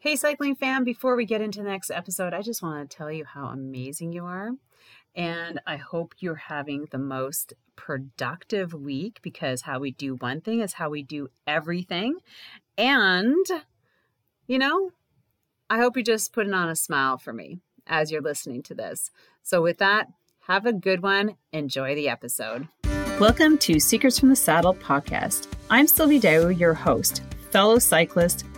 Hey, cycling fam, before we get into the next episode, I just want to tell you how amazing you are. And I hope you're having the most productive week because how we do one thing is how we do everything. And, you know, I hope you're just putting on a smile for me as you're listening to this. So, with that, have a good one. Enjoy the episode. Welcome to Secrets from the Saddle podcast. I'm Sylvie Dow, your host, fellow cyclist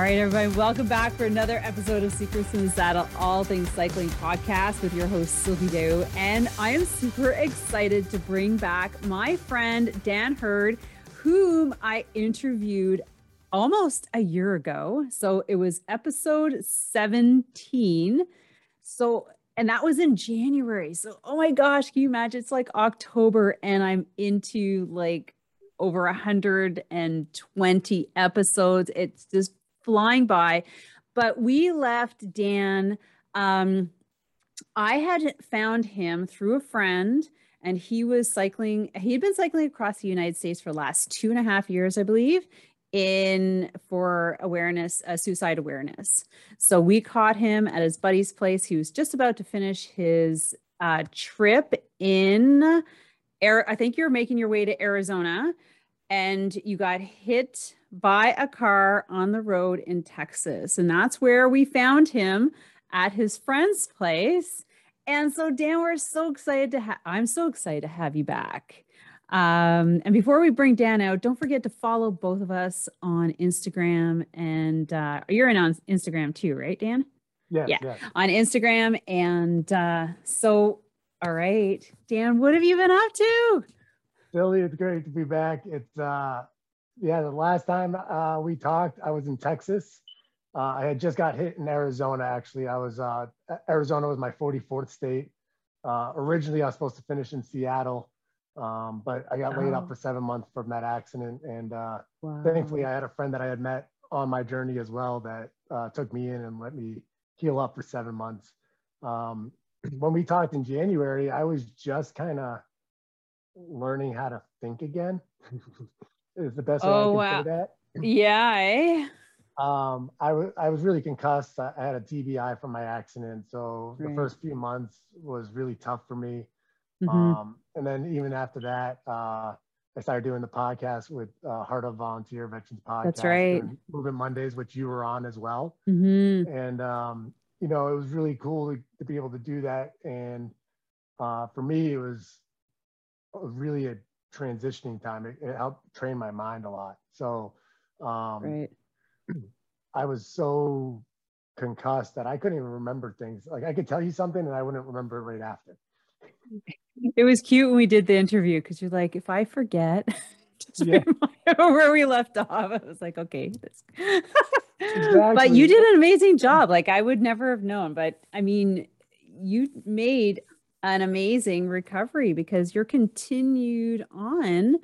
All right, everybody, welcome back for another episode of Secrets in the Saddle, all things cycling podcast with your host, Sylvie Dow. And I am super excited to bring back my friend, Dan Hurd, whom I interviewed almost a year ago. So it was episode 17. So, and that was in January. So, oh my gosh, can you imagine? It's like October and I'm into like over 120 episodes. It's just flying by. But we left Dan. Um, I had found him through a friend, and he was cycling. He had been cycling across the United States for the last two and a half years, I believe, in for awareness, uh, suicide awareness. So we caught him at his buddy's place. He was just about to finish his uh, trip in. Air, I think you're making your way to Arizona, and you got hit by a car on the road in Texas. And that's where we found him at his friend's place. And so, Dan, we're so excited to have, I'm so excited to have you back. Um, and before we bring Dan out, don't forget to follow both of us on Instagram. And uh, you're in on Instagram too, right, Dan? Yeah, yeah. yeah. On Instagram. And uh, so, all right, Dan, what have you been up to? Billy, it's great to be back. It's uh, yeah, the last time uh, we talked, I was in Texas. Uh, I had just got hit in Arizona. Actually, I was uh, Arizona was my 44th state. Uh, originally, I was supposed to finish in Seattle, um, but I got laid oh. up for seven months from that accident. And uh, wow. thankfully, I had a friend that I had met on my journey as well that uh, took me in and let me heal up for seven months. Um, when we talked in January, I was just kind of learning how to think again. is the best way oh, I can wow. say that. Yeah. Eh? Um, I was I was really concussed. I, I, had a TBI from my accident, so right. the first few months was really tough for me. Mm-hmm. Um, and then even after that, uh, I started doing the podcast with uh, Heart of Volunteer Veterans Podcast. That's right. Movement Mondays, which you were on as well. Mm-hmm. And um, you know, it was really cool to, to be able to do that. And uh, for me, it was really a transitioning time. It, it helped train my mind a lot. So um, right. I was so concussed that I couldn't even remember things. Like I could tell you something and I wouldn't remember it right after. It was cute when we did the interview because you're like, if I forget, just yeah. where we left off. I was like, okay. exactly. But you did an amazing job. Like I would never have known. But I mean, you made an amazing recovery because you're continued on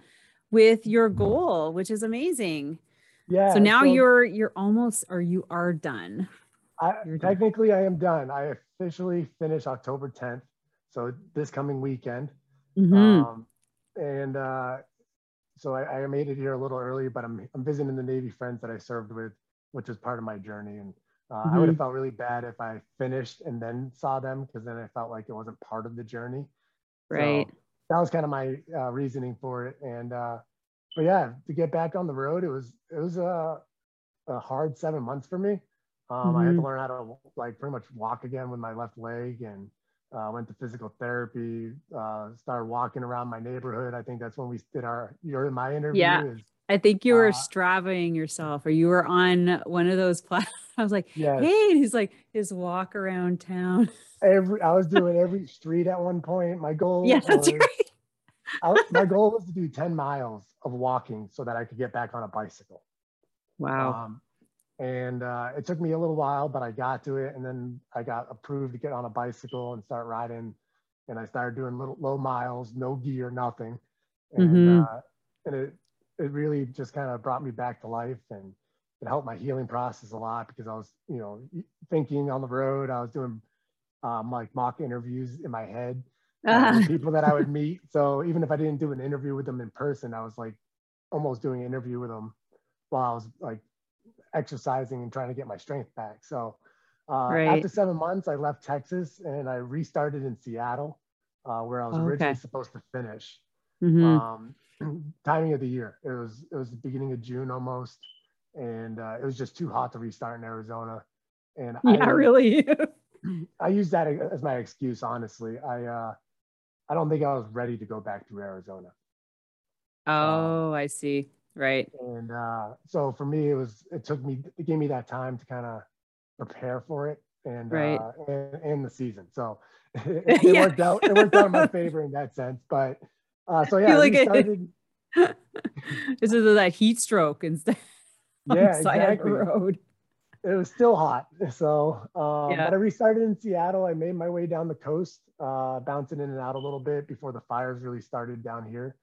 with your mm-hmm. goal, which is amazing. Yeah. So now so you're you're almost or you are done. I, technically I am done. I officially finish October 10th. So this coming weekend. Mm-hmm. Um, and uh, so I, I, made it here a little early, but I'm I'm visiting the Navy friends that I served with, which was part of my journey. And uh, mm-hmm. I would have mm-hmm. felt really bad if I finished and then saw them because then I felt like it wasn't part of the journey. Right. So that was kind of my uh, reasoning for it. And uh, but yeah, to get back on the road, it was it was a, a hard seven months for me. Um, mm-hmm. I had to mm-hmm. learn how to like pretty much walk again with my left leg and uh, went to physical therapy, uh, started walking around my neighborhood. I think that's when we did our, your, my interview yeah. is I think you were Uh, stravaing yourself or you were on one of those platforms. I was like, Yes. hey, and he's like his walk around town. Every I was doing every street at one point. My goal yeah, that's was, right. I my goal was to do 10 miles of walking so that I could get back on a bicycle. Wow. Um, and uh, it took me a little while, but I got to it. And then I got approved to get on a bicycle and start riding. And I started doing little low miles, no gear, nothing. And, Mhm. uh, and it, it really just kind of brought me back to life and it helped my healing process a lot because I was, you know, thinking on the road. I was doing um, like mock interviews in my head uh, with people that I would meet. So even if I didn't do an interview with them in person, I was like almost doing an interview with them while I was like exercising and trying to get my strength back. So uh, Right. after seven months, I left Texas and I restarted in Seattle, uh, where I was originally supposed to finish. Mhm. Um, timing of the year, it was it was the beginning of June almost, and uh, it was just too hot to restart in Arizona. And yeah, I, really. I use that as my excuse, honestly. I uh, I don't think I was ready to go back to Arizona. oh, I see. Right. And uh, so for me, it was it took me it gave me that time to kind of prepare for it and Right. uh, and, and the season. So it, it Yeah. worked out. It worked out in my favor in that sense. But uh, so yeah, feel we like it- started. this is that heat stroke instead Yeah, side exactly. of the road. It was still hot. So, um, Yeah. but I restarted in Seattle. I made my way down the coast, uh, bouncing in and out a little bit before the fires really started down here.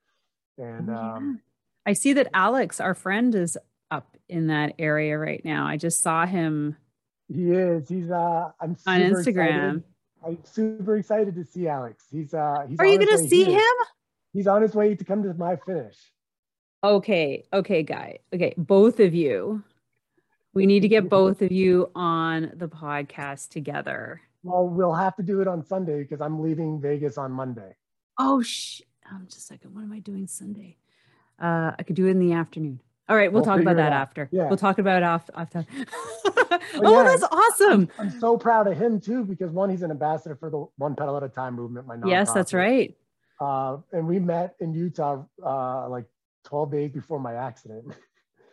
And Oh, yeah. um, I see that Alex, our friend, is up in that area right now. I just saw him he is. He's. Uh, I'm on Instagram. Excited. I'm super excited to see Alex. He's. Uh, he's Are you going to see here. him? He's on his way to come to my finish. Okay. Okay, guy. Okay. Both of you. We need to get both of you on the podcast together. Well, we'll have to do it on Sunday because I'm leaving Vegas on Monday. Oh, sh- um, just a second. What am I doing Sunday? Uh, I could do it in the afternoon. All right. We'll, We'll talk about that after. Yeah. We'll talk about it off, after. oh, yeah. that's awesome. I'm so proud of him too because one, he's an ambassador for the One Pedal at a Time movement. My Yes, that's right. Uh, and we met in Utah uh, like 12 days before my accident.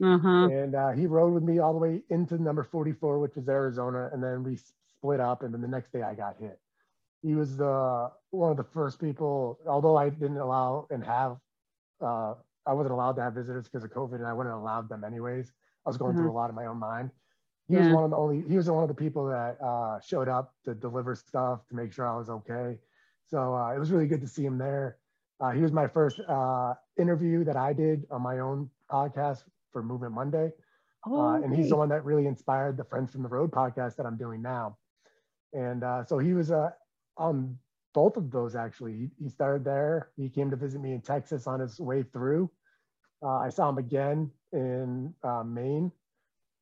Uh huh. And uh, he rode with me all the way into number 44, which was Arizona. And then we split up. And then the next day I got hit. He was the one of the first people, although I didn't allow and have, uh, I wasn't allowed to have visitors because of COVID and I wouldn't have allowed them anyways. I was going through a lot in my own mind. He was one of the only, he was one of the people that uh, showed up to deliver stuff to make sure I was okay. So uh, it was really good to see him there. Uh, he was my first uh, interview that I did on my own podcast for Movement Monday. Oh, Uh, and he's the one that really inspired the Friends from the Road podcast that I'm doing now. And uh, so he was uh, on both of those actually. He, he started there. He came to visit me in Texas on his way through. Uh, I saw him again in uh, Maine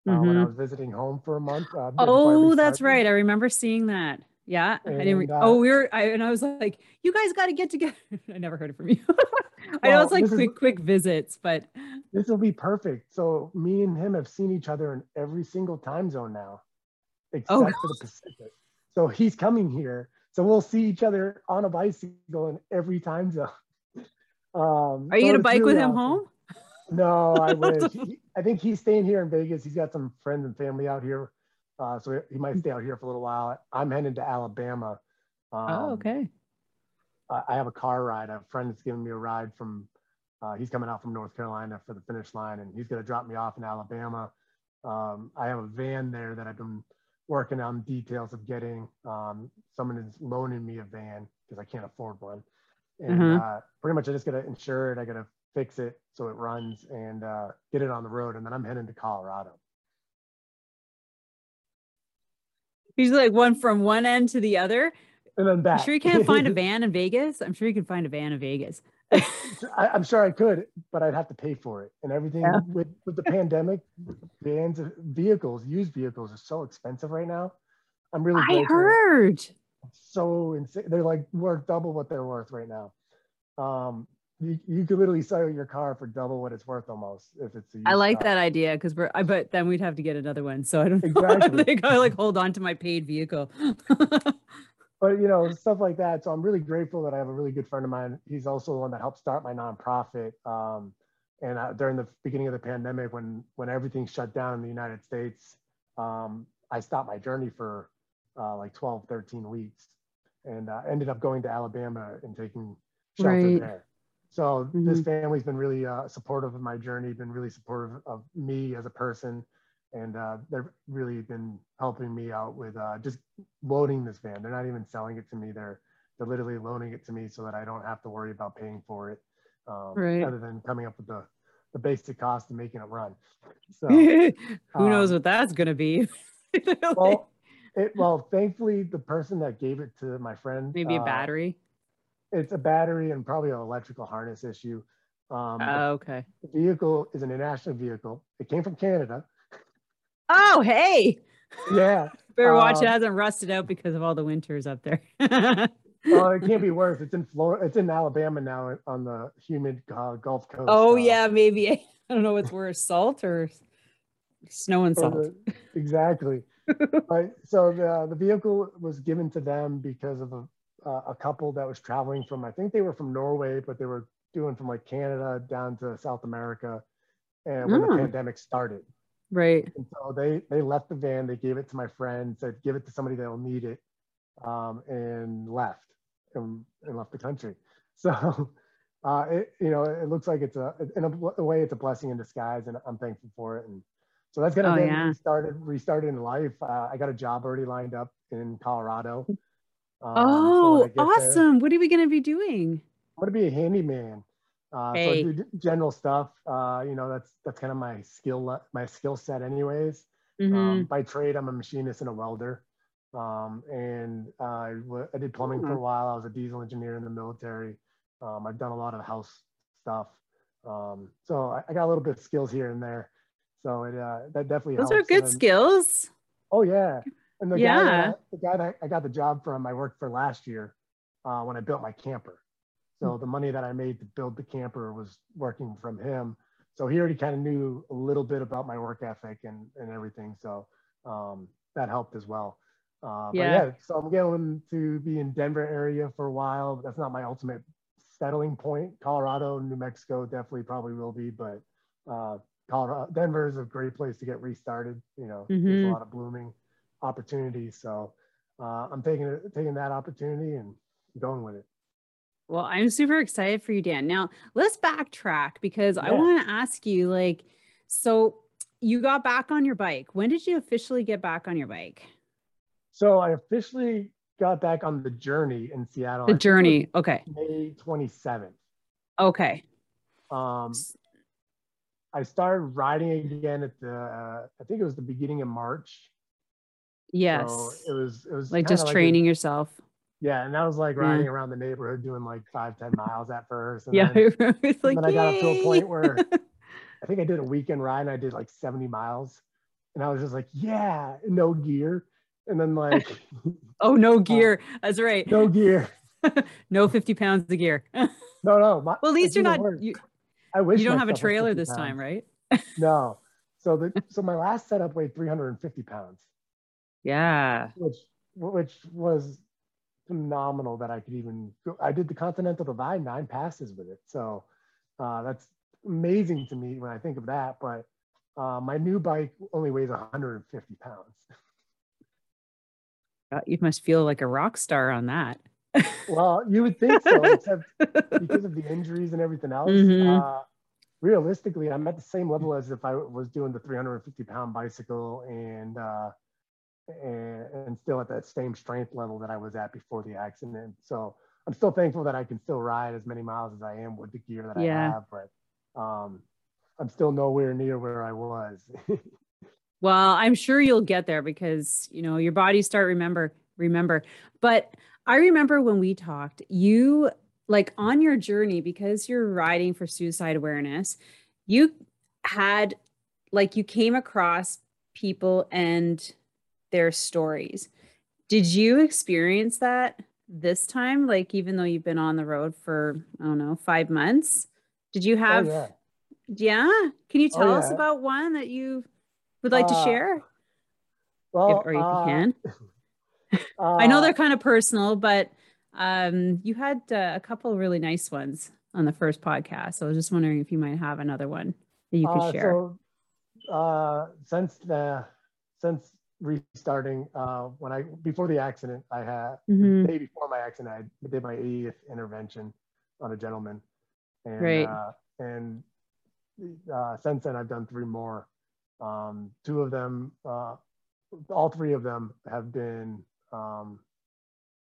uh, when I Mhm. was visiting home for a month. Uh, Oh, that's right. I remember seeing that. Yeah. I didn't re- uh, oh, we were, I, and I was like, you guys got to get together. I never heard it from you. I know it's like this is- quick, quick visits, but This will be perfect. So me and him have seen each other in every single time zone now, except Oh, for the Pacific. So he's coming here. So we'll see each other on a bicycle in every time zone. Um, are you so going to it's bike with him awesome. home? No, I wish. He- I think he's staying here in Vegas. He's got some friends and family out here. Uh, so he might stay out here for a little while. I'm heading to Alabama. Um, oh, okay. I have a car ride. A friend is giving me a ride from, uh, he's coming out from North Carolina for the finish line and he's going to drop me off in Alabama. Um, I have a van there that I've been working on details of getting. Um, someone is loaning me a van because I can't afford one. And Mhm. uh, pretty much I just got to insure it. I got to fix it so it runs and uh, get it on the road. And then I'm heading to Colorado. He's like one from one end to the other. And then back. I'm sure you can't find a van in Vegas. I'm sure you can find a van in Vegas. I, I'm sure I could, but I'd have to pay for it. And everything Yeah. with with the pandemic, vans, vehicles, used vehicles are so expensive right now. I'm really I heard. so insane. They're like worth double what they're worth right now. Um, you, you could literally sell your car for double what it's worth almost if it's a I like car. that idea because we're, I bet then we'd have to get another one. So I don't. Exactly. I think I like hold on to my paid vehicle. but you know stuff like that so i'm really grateful that i have a really good friend of mine he's also the one that helped start my nonprofit um, And uh, during the beginning of the pandemic, when when everything shut down in the United States, um, I stopped my journey for uh, like 12, 13 weeks, and uh, ended up going to Alabama and taking shelter Right. there. So this Mhm. family's been really uh, supportive of my journey, been really supportive of me as a person, and uh, they've really been helping me out with uh, just loading this van. They're not even selling it to me; they're they're literally loaning it to me so that I don't have to worry about paying for it, um, Right. other than coming up with the the basic cost of making it run. So, Who knows um, what that's gonna be? well, it, well, thankfully, the person that gave it to my friend, Maybe a uh, battery. It's a battery and probably an electrical harness issue. Um, Oh, okay. The vehicle is an international vehicle. It came from Canada. Oh, hey. Yeah. Better watch it Um, hasn't rusted out because of all the winters up there. well, it can't be worse. It's in Florida. It's in Alabama now on the humid uh, Gulf Coast. oh uh, yeah, maybe. I don't know what's worse, salt or snow and salt. the- exactly. Right. So the the vehicle was given to them because of a uh, a couple that was traveling from. I think they were from Norway, but they were doing from like Canada down to South America, and when Oh. the pandemic started. Right. And so they they left the van, they gave it to my friend, said give it to somebody that will need it, um, and left and, and left the country. So uh, it you know it looks like it's a in a, a way it's a blessing in disguise, and I'm thankful for it. And so that's gonna Oh, get yeah. restarted restarted in life. Uh, I got a job already lined up in Colorado. Um, oh, I get there- awesome. What are we going to be doing? I'm gonna be a handyman. Uh, so I do general stuff. Uh, you know, that's that's kind of my skill my skill set, anyways. Mhm. Um, by trade, I'm a machinist and a welder. Um, and I w- I did plumbing for a Hmm. while. I was a diesel engineer in the military. Um, I've done a lot of house stuff. Um, so I, I got a little bit of skills here and there. So it uh, that definitely Those helps. are good then- skills. Oh yeah. And the guy that I, the guy that I got the job from, I worked for last year uh, when I built my camper. So Hmm. the money that I made to build the camper was working from him. So he already kind of knew a little bit about my work ethic and, and everything. So um, that helped as well. Uh, Yeah. But yeah, so I'm going to be in Denver area for a while. But that's not my ultimate settling point. Colorado, New Mexico definitely probably will be, but uh, Colorado, Denver is a great place to get restarted. You know, there's Mhm. a lot of blooming opportunities. So uh, I'm taking it, taking that opportunity and going with it. Well, I'm super excited for you, Dan. Now, let's backtrack because I want to ask you like, so you got back on your bike. When did you officially get back on your bike? So I officially got back on the journey in Seattle. The I think it was journey. Okay. May 27th. Okay. Um, I started riding again at the, uh, I think it was the beginning of March. Yes. So it was, it was like just a- training yourself. yeah. And that was like Yeah. riding mm. around the neighborhood doing like five, ten miles at first. And Yeah. Then, like, then I got up to a point where I think I did a weekend ride and I did like 70 miles. And I was just like, yeah, no gear. And then like, oh, no uh, gear. That's right. no gear. no 50 pounds of gear. No, no. My, at least you're not, you, I wish you don't have a trailer 50 this time, right? No. So the so my last setup weighed 350 pounds, Yeah. which which was phenomenal that I could even go. I did the Continental Divide nine passes with it. So uh, that's amazing to me when I think of that. But uh, my new bike only weighs 150 pounds. Uh, You must feel like a rock star on that. Well, you would think so, except because of the injuries and everything else. Mhm. Uh, realistically, I'm at the same level as if I was doing the 350 pound bicycle and, uh, and and still at that same strength level that I was at before the accident. So I'm still thankful that I can still ride as many miles as I am with the gear that Yeah. I have, but um, I'm still nowhere near where I was. Well, I'm sure you'll get there because you know your body start remember remember. But I remember when we talked, you like on your journey because you're riding for suicide awareness, you had like you came across people and their stories. Did you experience that this time? Like even though you've been on the road for I don't know five months, did you oh, have? yeah. yeah. Can you Oh, tell us about one that you would like to Uh, share? Well, if, or if uh, you can. I know uh, they're kind of personal, but um, you had uh, a couple of really nice ones. on the first podcast. So I was just wondering if you might have another one that you could Uh, share. So, uh, since the since restarting, uh, when I before the accident, I had Mhm. the day before my accident, I did my 80th intervention on a gentleman, and Right. uh, and uh, since then I've done three more. Um, two of them, uh, all three of them have been um,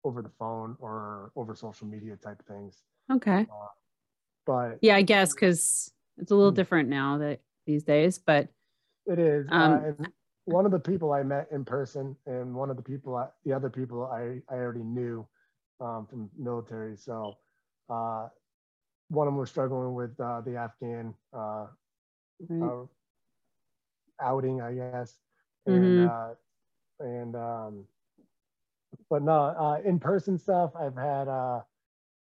over the phone or over social media type things. Okay. But Yeah, I guess because it's a little Hmm. different now that these days, but It is. Um, uh, and one of the people I met in person, and one of the people, I, the other people I, I already knew um, from military. So uh, one of them was struggling with uh, the Afghan uh, right. uh, outing, I guess. And, uh, and, um, but no, uh, in person stuff, I've had, uh,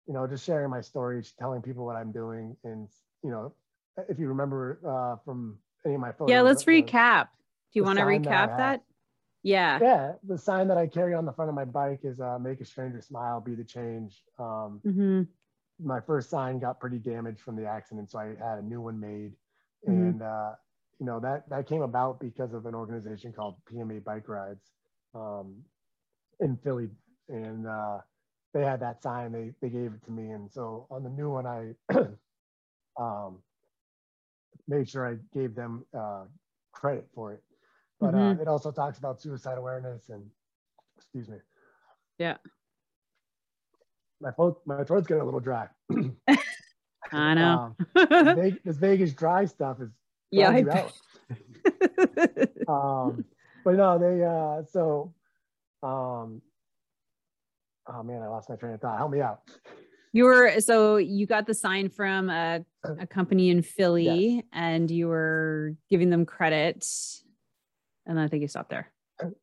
you know, just sharing my stories, telling people what I'm doing. And, you know, if you remember uh, from any of my photos. yeah, let's recap. Do you want to sign that recap that? Yeah. yeah the sign that i carry on the front of my bike is uh, make a stranger smile be the change. Um, hmm my first sign got pretty damaged from the accident so i had a new one made. Mhm. and uh, you know that that came about because of an organization called pma bike rides um, in philly. And uh, they had that sign they, they gave it to me. And so on the new one i um, made sure i gave them uh, credit for it but uh, it also talks about suicide awareness and excuse me Yeah. my throat my throat's getting a little dry I know. um, this vegas dry stuff is yeah. I um but no they uh so um oh man i lost my train of thought help me out you were so you got the sign from a, a company in Philly and you were giving them credit. And I think you stopped there.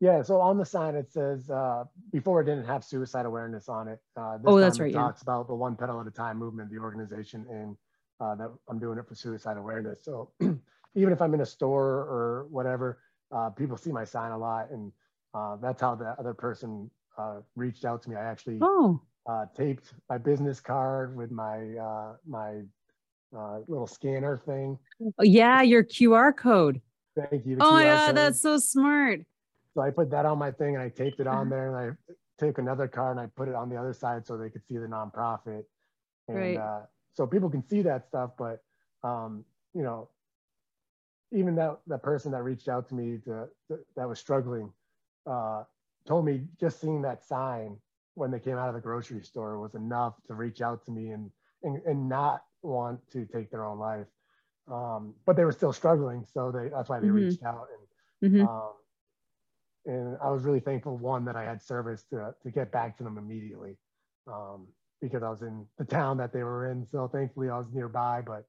yeah so on the sign it says uh before it didn't have suicide awareness on it uh this Oh, that's time it right, yeah. talks about the one pedal at a time movement the organization and uh that i'm doing it for suicide awareness so even if i'm in a store or whatever uh people see my sign a lot and uh that's how the other person uh reached out to me i actually Oh, uh, taped my business card with my uh, my uh, little scanner thing. Oh, yeah, your QR code. Thank you. Oh my God, that's so smart. so I put that on my thing and I taped it on there and I took another card and I put it on the other side so they could see the nonprofit. And Right. uh, so people can see that stuff, but um, you know, even that that person that reached out to me to, to- that was struggling uh, told me just seeing that sign when they came out of the grocery store was enough to reach out to me and and, and not want to take their own life. Um, but they were still struggling, so they that's why they Mhm. reached out and Mhm. um, and I was really thankful one that I had service to to get back to them immediately um, because I was in the town that they were in. So thankfully I was nearby, but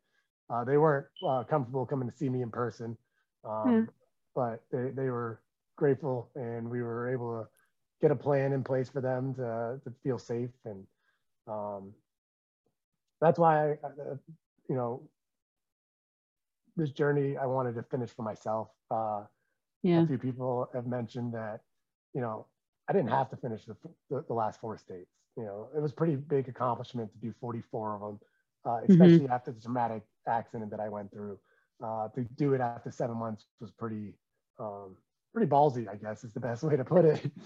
uh, they weren't uh, comfortable coming to see me in person. Um, Yeah. But they, they were grateful, and we were able to get a plan in place for them to to feel safe, and um, that's why I, you know this journey I wanted to finish for myself. Uh, Yeah. a few people have mentioned that, you know, I didn't have to finish the, the, the last four states. You know, it was pretty big accomplishment to do 44 of them, uh, especially after the traumatic accident that I went through. Uh, to do it after seven months was pretty, um, pretty ballsy, I guess is the best way to put it.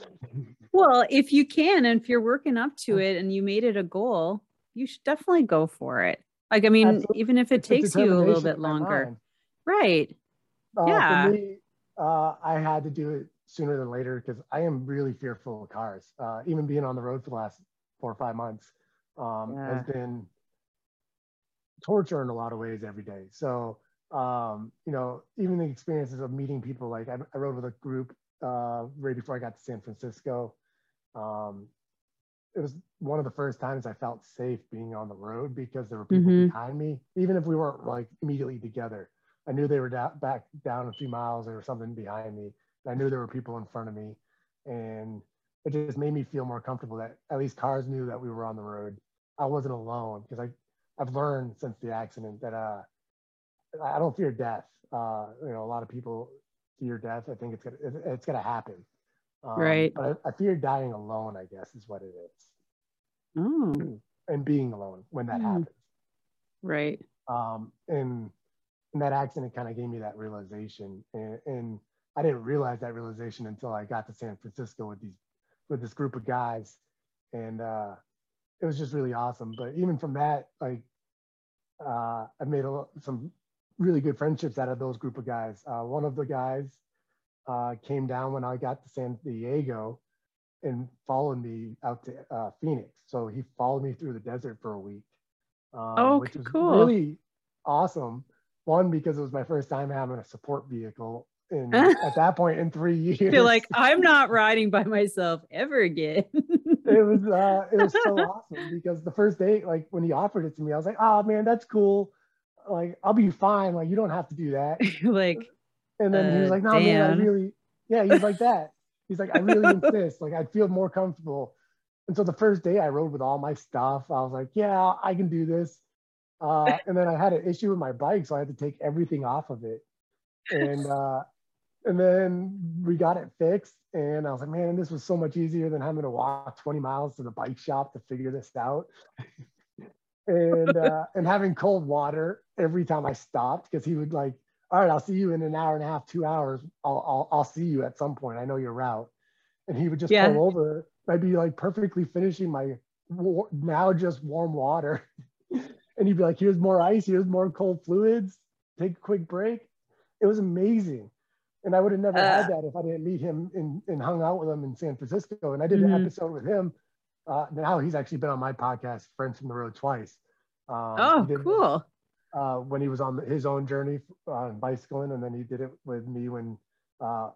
Well, if you can, and if you're working up to it and you made it a goal, you should definitely go for it. Like, I mean, Absolutely. even if it It's takes you a little bit longer. Right. Uh, Yeah. For me, uh, I had to do it sooner than later because I am really fearful of cars. Uh, even being on the road for the last four or five months um, Yeah. has been torture in a lot of ways every day. So, um, you know, even the experiences of meeting people, like I, I rode with a group uh, right before I got to San Francisco. Um, it was one of the first times I felt safe being on the road because there were people Mhm. behind me, even if we weren't like immediately together. I knew they were da- back down a few miles or something behind me. I knew there were people in front of me, and it just made me feel more comfortable that at least cars knew that we were on the road. I wasn't alone because I I've learned since the accident that uh I don't fear death. Uh, you know, a lot of people fear death. I think it's gonna it's gonna happen. Um, Right. But I, I fear dying alone. I guess is what it is, Oh, and being alone when that Hmm. happens. Right. Um, and, and that accident kind of gave me that realization. And, and I didn't realize that realization until I got to San Francisco with these with this group of guys. And uh, it was just really awesome. But even from that, like uh, I made a, some really good friendships out of those group of guys. Uh, one of the guys uh, came down when I got to San Diego and followed me out to uh, Phoenix. So he followed me through the desert for a week. Um, oh, which was cool. Really awesome. One because it was my first time having a support vehicle, and at that point in three years, you're like, I'm not riding by myself ever again. it was uh, it was so awesome because the first day, like when he offered it to me, I was like, oh man, that's cool. Like I'll be fine. Like you don't have to do that. like, and then uh, he was uh, like, no damn. man, I really, yeah, he's like that. He's like, I really insist. Like I'd feel more comfortable. And so the first day I rode with all my stuff, I was like, yeah, I can do this. Uh, and then I had an issue with my bike, so I had to take everything off of it. And uh, and then we got it fixed. And I was like, man, this was so much easier than having to walk 20 miles to the bike shop to figure this out. and uh, and having cold water every time I stopped because he would like, all right, I'll see you in an hour and a half, two hours. I'll I'll, I'll see you at some point. I know your route. And he would just yeah. pull over. I'd be like perfectly finishing my now just warm water. and he'd be like, here's more ice, here's more cold fluids. Take a quick break. It was amazing. And I would have never uh, had that if I didn't meet him and, and hung out with him in San Francisco. And I did mm-hmm. an episode with him. Uh, now he's actually been on my podcast, Friends from the Road, twice. Um, oh, did, cool. Uh, when he was on his own journey on bicycling, and then he did it with me when uh,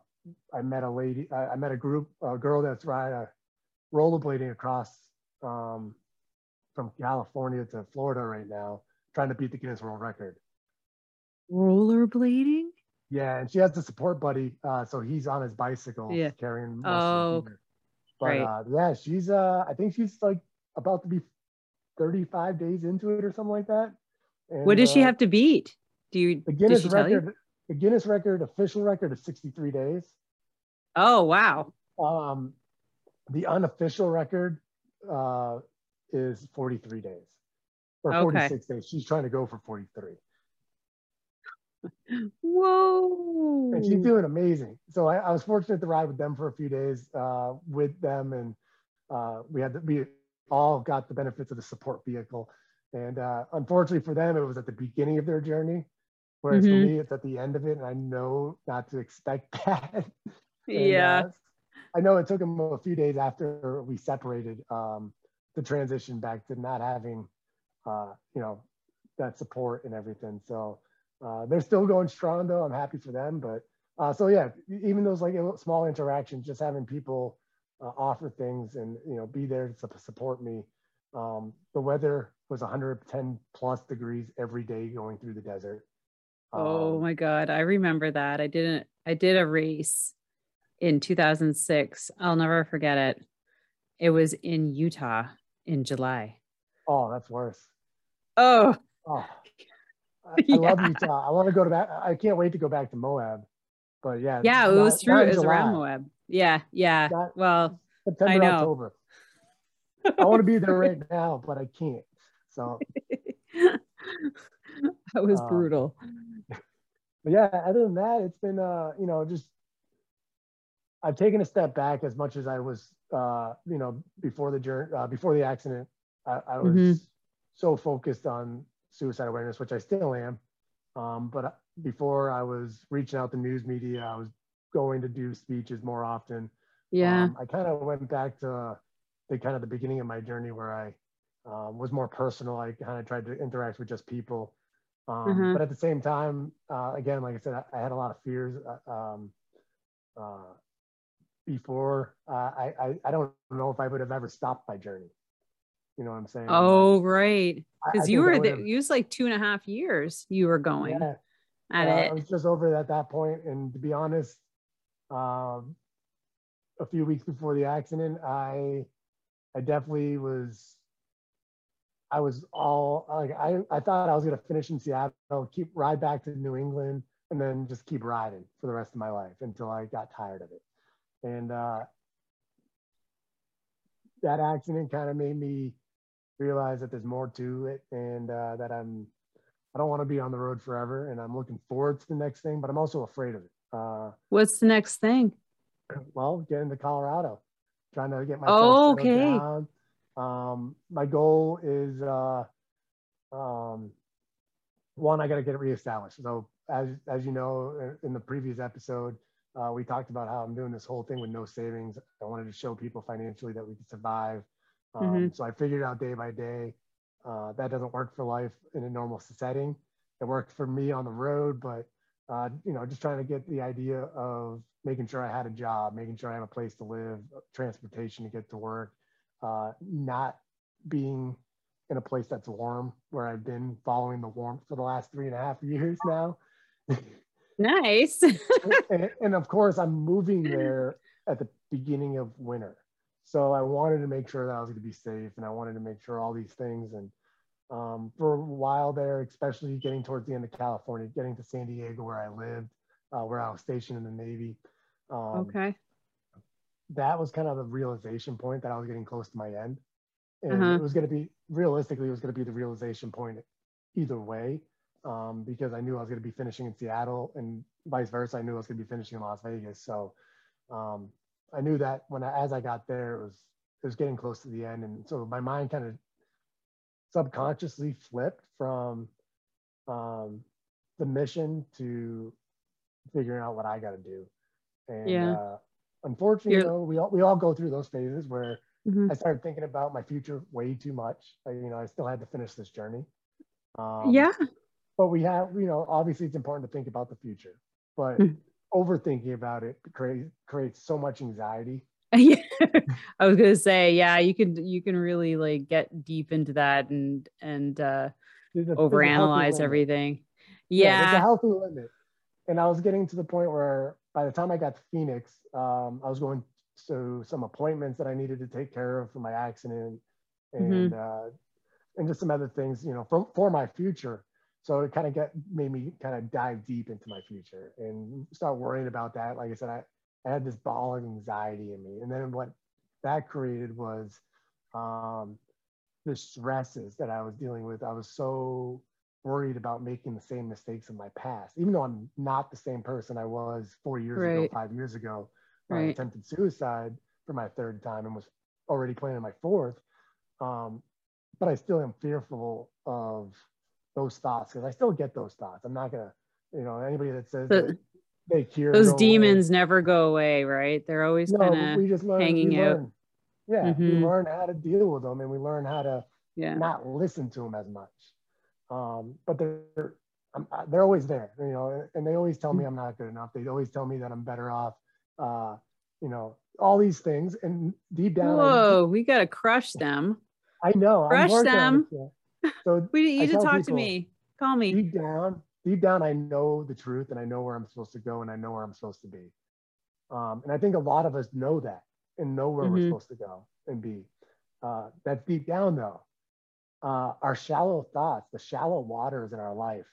I met a lady. I, I, met a group, a girl that's riding uh, rollerblading across um, from California to Florida right now, trying to beat the Guinness World Record. Rollerblading? Yeah, and she has the support buddy, uh, so he's on his bicycle yeah. carrying. oh, but right. uh, yeah, she's uh, I think she's like about to be 35 days into it or something like that. And, what does uh, she have to beat? Do you the Guinness record? The Guinness record official record is 63 days. Oh wow. Um, the unofficial record uh, is 43 days or 46 okay. days. She's trying to go for 43. Whoa. And she's doing amazing. So I, I, was fortunate to ride with them for a few days uh, with them. And uh, we had, the, we all got the benefits of the support vehicle. And uh, unfortunately for them, it was at the beginning of their journey. Whereas mm-hmm. for me, it's at the end of it. And I know not to expect that. and, yeah. Uh, I know it took them a few days after we separated um, to transition back to not having, uh, you know, that support and everything. So, uh, they're still going strong though. I'm happy for them. But uh, so yeah, even those like small interactions, just having people uh, offer things and you know be there to support me. Um, the weather was 110 plus degrees every day going through the desert. Oh um, my god, I remember that. I didn't. I did a race in 2006. I'll never forget it. It was in Utah in July. Oh, that's worse. Oh, oh I, yeah. I love Utah. I want to go to back. I can't wait to go back to Moab. But yeah, yeah, it was true. It was July. around Moab. Yeah, yeah. Not, well, September, I know. October. I want to be there right now, but I can't. So that was um, brutal. But yeah, other than that, it's been uh, you know, just I've taken a step back as much as I was uh, you know, before the journey uh, before the accident. I, I was mm-hmm. so focused on suicide awareness, which I still am. Um, but uh, before I was reaching out to news media, I was going to do speeches more often. Yeah. Um, I kind of went back to the kind of the beginning of my journey where I um, was more personal. I kind of tried to interact with just people. Um, mm-hmm. But at the same time, uh, again, like I said, I, I had a lot of fears. Uh, um, uh, before uh, I, I, I don't know if I would have ever stopped my journey. You know what I'm saying? Oh, like, right. Because you were the, you was like two and a half years you were going yeah, at it. I was just over at that point, and to be honest, um, a few weeks before the accident, I I definitely was. I was all like I, I thought I was gonna finish in Seattle, keep ride back to New England, and then just keep riding for the rest of my life until I got tired of it. And uh, that accident kind of made me realize that there's more to it and uh, that I'm I don't want to be on the road forever, and I'm looking forward to the next thing, but I'm also afraid of it. Uh, What's the next thing? Well, get into Colorado, trying to get my oh, okay. Down. Um, my goal is uh, um, one, I got to get it reestablished. So as as you know, in the previous episode, uh, we talked about how I'm doing this whole thing with no savings. I wanted to show people financially that we could survive. Um, mm-hmm. So I figured out day by day. Uh, that doesn't work for life in a normal setting. It worked for me on the road, but uh, you know, just trying to get the idea of making sure I had a job, making sure I have a place to live, transportation to get to work, uh, not being in a place that's warm, where I've been following the warmth for the last three and a half years now. Nice. and, and, of course, I'm moving there at the beginning of winter. So I wanted to make sure that I was going to be safe and I wanted to make sure all these things. And um, for a while there, especially getting towards the end of California, getting to San Diego where I lived, uh, where I was stationed in the Navy. Um, okay. That was kind of the realization point that I was getting close to my end. And uh-huh. it was going to be realistically, it was going to be the realization point either way um, because I knew I was going to be finishing in Seattle and vice versa. I knew I was going to be finishing in Las Vegas. So um, I knew that when I, as I got there, it was it was getting close to the end, and so my mind kind of subconsciously flipped from um, the mission to figuring out what I got to do. And yeah. uh, unfortunately, you know, we all we all go through those phases where mm-hmm. I started thinking about my future way too much. I, you know, I still had to finish this journey. Um, yeah but we have you know obviously it's important to think about the future but mm. overthinking about it creates creates so much anxiety yeah i was gonna say yeah you can you can really like get deep into that and and uh there's a, overanalyze there's everything yeah, yeah there's a healthy limit and i was getting to the point where by the time i got to phoenix um, i was going to some appointments that i needed to take care of for my accident and mm-hmm. uh, and just some other things you know for, for my future so it kind of got made me kind of dive deep into my future and start worrying about that. Like I said, I, I had this ball of anxiety in me. And then what that created was um, the stresses that I was dealing with. I was so worried about making the same mistakes in my past, even though I'm not the same person I was four years right. ago, five years ago. Right. I attempted suicide for my third time and was already planning my fourth. Um, but I still am fearful of those thoughts because I still get those thoughts. I'm not gonna, you know, anybody that says the, that they cure those demons away. never go away, right? They're always no, kind of hanging out. Learn, yeah, mm-hmm. we learn how to deal with them, and we learn how to yeah. not listen to them as much. Um, but they're they're always there, you know, and they always tell me I'm not good enough. They always tell me that I'm better off. Uh, you know, all these things, and deep down, whoa, we gotta crush them. I know, crush them. So we you to talk people, to me. Call me. Deep down, deep down, I know the truth and I know where I'm supposed to go and I know where I'm supposed to be. Um, and I think a lot of us know that and know where mm-hmm. we're supposed to go and be. Uh, that's deep down though. Uh, our shallow thoughts, the shallow waters in our life,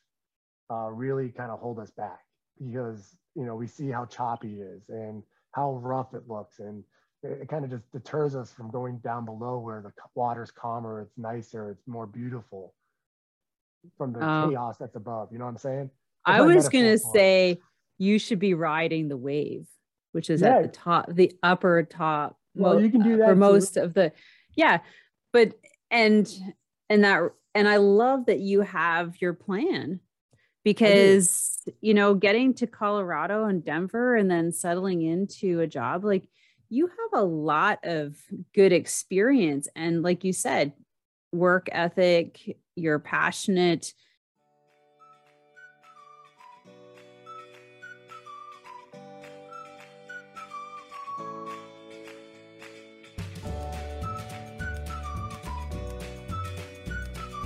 uh, really kind of hold us back because you know we see how choppy it is and how rough it looks and it, it kind of just deters us from going down below where the water's calmer, it's nicer, it's more beautiful from the um, chaos that's above. You know what I'm saying? I was going to say you should be riding the wave, which is yeah. at the top, the upper top. Well, you can do that for too. most of the, yeah. But, and, and that, and I love that you have your plan because, you know, getting to Colorado and Denver and then settling into a job, like you have a lot of good experience. And like you said, work ethic, you're passionate.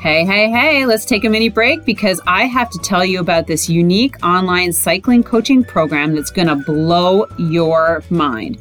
Hey, hey, hey, let's take a mini break because I have to tell you about this unique online cycling coaching program that's going to blow your mind.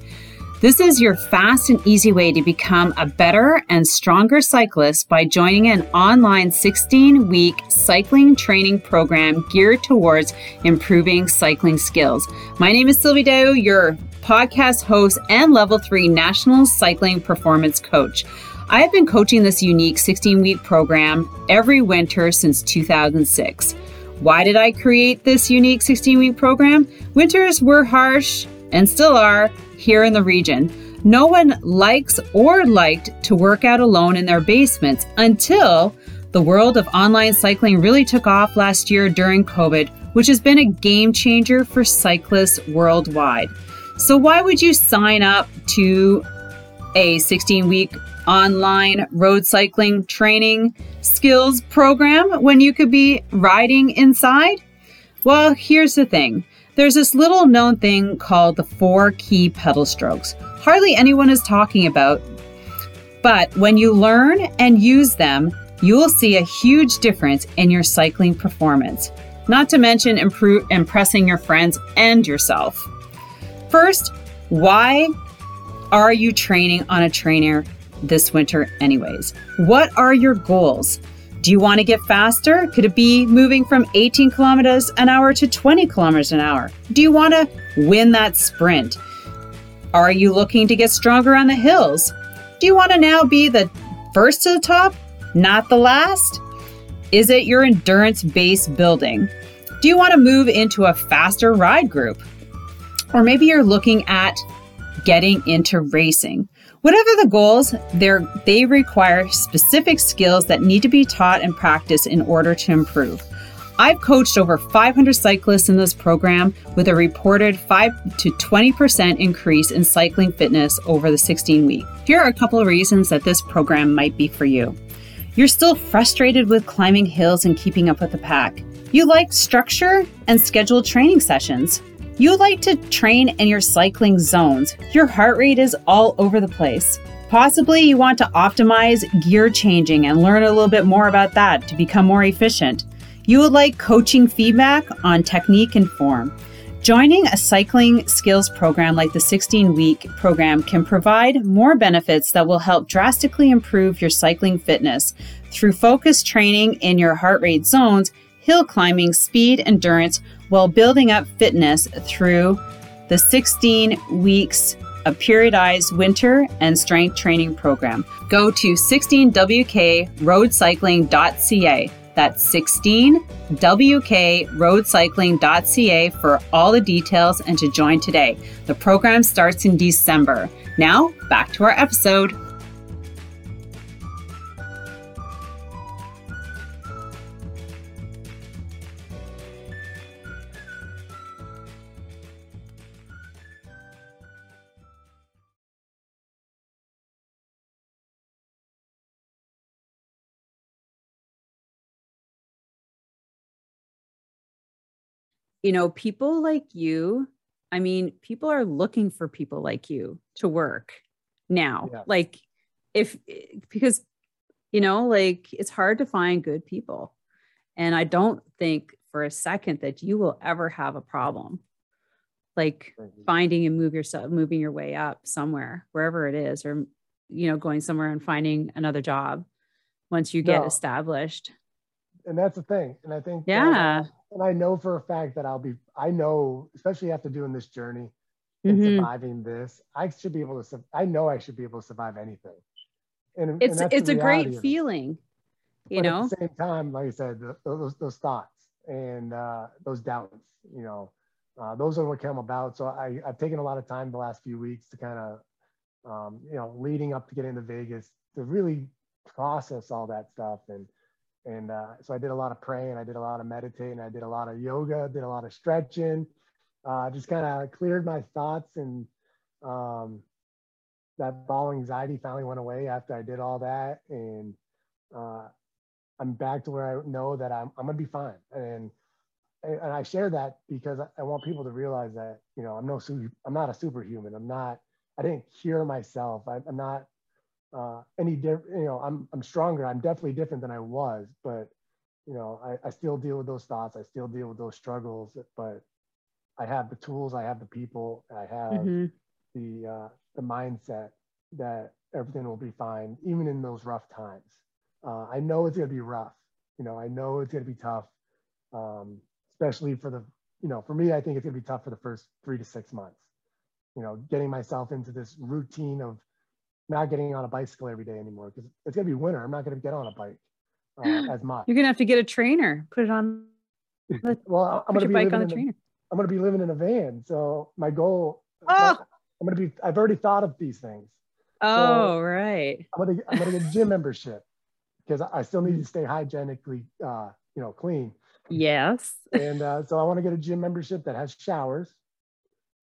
This is your fast and easy way to become a better and stronger cyclist by joining an online 16 week cycling training program geared towards improving cycling skills. My name is Sylvie Dow, your podcast host and level three national cycling performance coach. I have been coaching this unique 16 week program every winter since 2006. Why did I create this unique 16 week program? Winters were harsh and still are here in the region. No one likes or liked to work out alone in their basements until the world of online cycling really took off last year during COVID, which has been a game changer for cyclists worldwide. So, why would you sign up to a 16 week online road cycling training skills program when you could be riding inside? Well, here's the thing there's this little known thing called the four key pedal strokes. Hardly anyone is talking about, but when you learn and use them, you will see a huge difference in your cycling performance, not to mention improve, impressing your friends and yourself. First, why are you training on a trainer this winter, anyways? What are your goals? Do you want to get faster? Could it be moving from 18 kilometers an hour to 20 kilometers an hour? Do you want to win that sprint? Are you looking to get stronger on the hills? Do you want to now be the first to the top, not the last? Is it your endurance base building? Do you want to move into a faster ride group? Or maybe you're looking at getting into racing. Whatever the goals, they require specific skills that need to be taught and practiced in order to improve. I've coached over 500 cyclists in this program with a reported 5 to 20% increase in cycling fitness over the 16 week. Here are a couple of reasons that this program might be for you. You're still frustrated with climbing hills and keeping up with the pack. You like structure and scheduled training sessions. You like to train in your cycling zones. Your heart rate is all over the place. Possibly you want to optimize gear changing and learn a little bit more about that to become more efficient. You would like coaching feedback on technique and form. Joining a cycling skills program like the 16 week program can provide more benefits that will help drastically improve your cycling fitness through focused training in your heart rate zones, hill climbing, speed, endurance, while building up fitness through the 16 weeks of periodized winter and strength training program. Go to 16wkroadcycling.ca. That's 16wkroadcycling.ca for all the details and to join today. The program starts in December. Now, back to our episode. You know, people like you, I mean, people are looking for people like you to work now. Yeah. Like, if because, you know, like it's hard to find good people. And I don't think for a second that you will ever have a problem like finding and move yourself moving your way up somewhere wherever it is or you know going somewhere and finding another job once you get no. established and that's the thing and i think yeah and I know for a fact that I'll be, I know, especially after doing this journey and mm-hmm. surviving this, I should be able to, I know I should be able to survive anything. And it's, and it's a great feeling, you but know, at the same time, like I said, those, those thoughts and uh, those doubts, you know, uh, those are what came about. So I, I've taken a lot of time the last few weeks to kind of, um, you know, leading up to getting to Vegas to really process all that stuff and, and uh, so I did a lot of praying, I did a lot of meditating, I did a lot of yoga, did a lot of stretching, uh, just kind of cleared my thoughts. And um, that ball anxiety finally went away after I did all that. And uh, I'm back to where I know that I'm, I'm going to be fine. And, and I share that because I want people to realize that, you know, I'm no, I'm not a superhuman. I'm not, I didn't cure myself. I, I'm not uh, any different, you know, I'm, I'm stronger. I'm definitely different than I was, but, you know, I, I still deal with those thoughts. I still deal with those struggles, but I have the tools, I have the people, I have mm-hmm. the, uh, the mindset that everything will be fine, even in those rough times. Uh, I know it's going to be rough. You know, I know it's going to be tough, um, especially for the, you know, for me, I think it's going to be tough for the first three to six months. You know, getting myself into this routine of not getting on a bicycle every day anymore because it's gonna be winter. I'm not gonna get on a bike uh, as much. You're gonna have to get a trainer. Put it on. The, well, I'm gonna be bike on a in a, trainer. I'm gonna be living in a van. So my goal. Oh. I'm gonna be. I've already thought of these things. Oh, right. I'm gonna. I'm gonna get a gym membership because I still need to stay hygienically, uh, you know, clean. Yes, And uh, so I want to get a gym membership that has showers.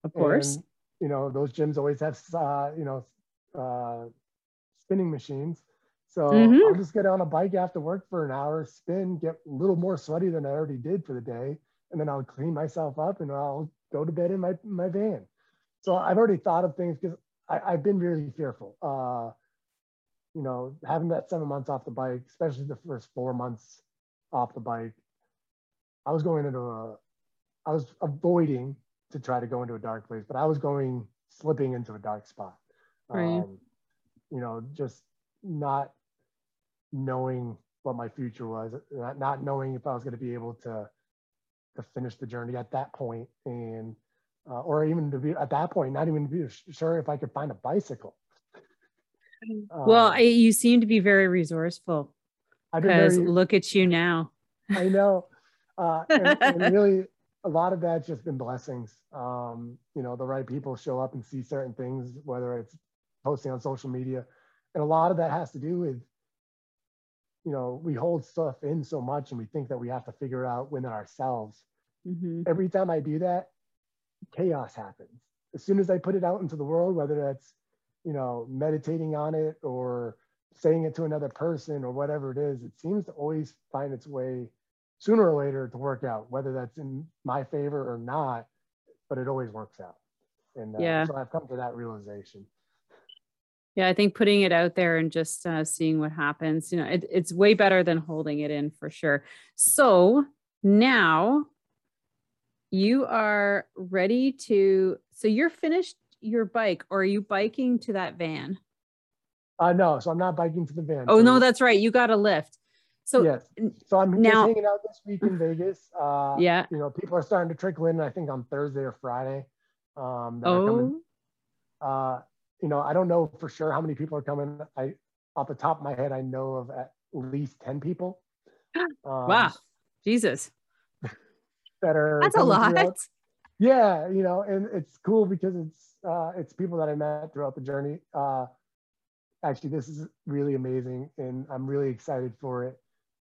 of course. And, you know, those gyms always have, uh, you know, uh, spinning machines. So Mhm. I'll just get on a bike after work for an hour, spin, get a little more sweaty than I already did for the day, and then I'll clean myself up and I'll go to bed in my my van. So I've already thought of things because I've been really fearful. Uh, you know, having that seven months off the bike, especially the first four months off the bike, I was going into a, I was avoiding to try to go into a dark place, but I was going slipping into a dark spot. Right. Um, you know, just not knowing what my future was, not, not knowing if I was going to be able to to finish the journey at that point, and uh, or even to be at that point, not even be sure if I could find a bicycle. well, Um, I, you seem to be very resourceful because look at you now. I know. Uh, and, and really, a lot of that's just been blessings. Um, you know, the right people show up and see certain things, whether it's posting on social media. And a lot of that has to do with, you know, we hold stuff in so much and we think that we have to figure out within ourselves. Mhm. Every time I do that, chaos happens. As soon as I put it out into the world, whether that's, you know, meditating on it or saying it to another person or whatever it is, it seems to always find its way sooner or later to work out, whether that's in my favor or not, but it always works out. And uh, Yeah. so I've come to that realization. Yeah, I think putting it out there and just uh, seeing what happens, you know, it, it's way better than holding it in for sure. So now you are ready to, so you're finished your bike or are you biking to that van? Uh, no, so I'm not biking to the van. Oh, So- no, that's right. You got a lift. So yes. So I'm now- just hanging out this week in Vegas. Uh, yeah. You know, people are starting to trickle in, I think on Thursday or Friday. Um, that are coming Oh, Uh, you know, I don't know for sure how many people are coming. I, off the top of my head, I know of at least 10 people. Um, wow. Jesus. That are That's a lot. throughout- Yeah, you know, and it's cool because it's uh, it's people that I met throughout the journey. Uh, actually, this is really amazing, and I'm really excited for it.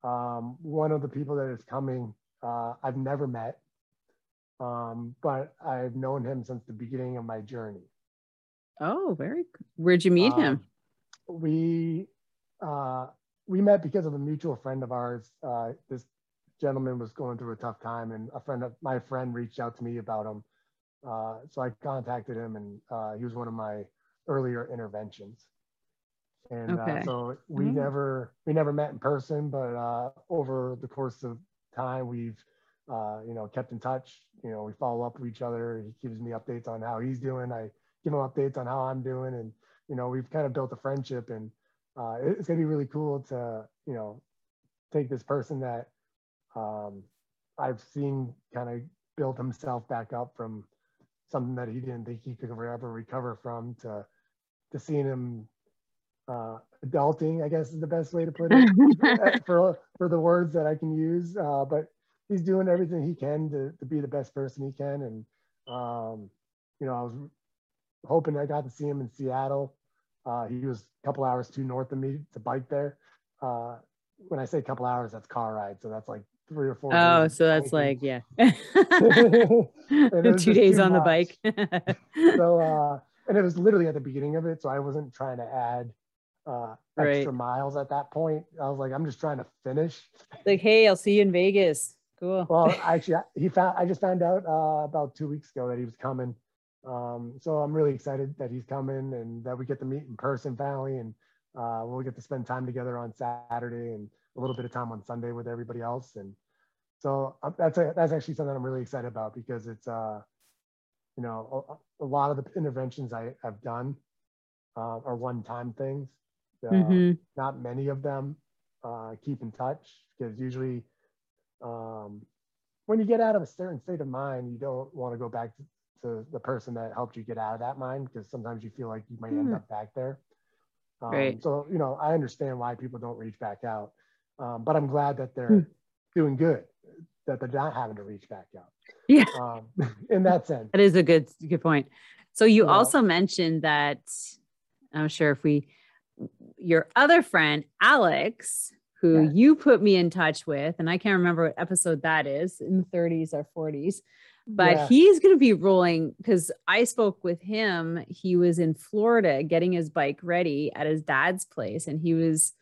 Um, one of the people that is coming, uh, I've never met, um, but I've known him since the beginning of my journey. Oh, very good. Where'd you meet him? Um, we uh, we met because of a mutual friend of ours. Uh, this gentleman was going through a tough time, and a friend of my friend reached out to me about him. Uh, so I contacted him, and uh, he was one of my earlier interventions. And Okay. uh, so we Mm. never we never met in person, but uh, over the course of time, we've uh, you know kept in touch. You know, we follow up with each other. He gives me updates on how he's doing. I give him updates on how I'm doing, and you know we've kind of built a friendship, and uh, it's gonna be really cool to you know take this person that um, I've seen kind of build himself back up from something that he didn't think he could ever recover from to to seeing him uh, adulting, I guess is the best way to put it for for the words that I can use. Uh, but he's doing everything he can to, to be the best person he can. And um, you know, I was hoping I got to see him in Seattle. Uh, he was a couple hours too north of me to bike there. Uh, when I say a couple hours, that's car ride, so that's like three or four. Oh, so that's like, yeah. Two days on the bike. so uh and it was literally at the beginning of it so i wasn't trying to add uh extra Right. miles at that point i was like i'm just trying to finish like, hey, I'll see you in Vegas. Cool. well actually I- he found i just found out uh about two weeks ago that he was coming um so i'm really excited that he's coming and that we get to meet in person finally and uh we'll get to spend time together on saturday and a little bit of time on sunday with everybody else and so uh, that's a, that's actually something i'm really excited about because it's uh you know a, a lot of the interventions i have done uh, are one-time things uh, Mhm. not many of them uh, keep in touch because usually um, when you get out of a certain state of mind you don't want to go back to, to the person that helped you get out of that mind because sometimes you feel like you might end Hmm. up back there Um, Right. So, you know, I understand why people don't reach back out, um, but I'm glad that they're Hmm. doing good, that they're not having to reach back out. Yeah. Um, in that sense. That is a good good point. So you also mentioned that I'm sure if we your other friend Alex, who Yeah. you put me in touch with, and I can't remember what episode that is in the 30s or 40s, but Yeah. he's going to be rolling because I spoke with him. He was in Florida getting his bike ready at his dad's place, and he was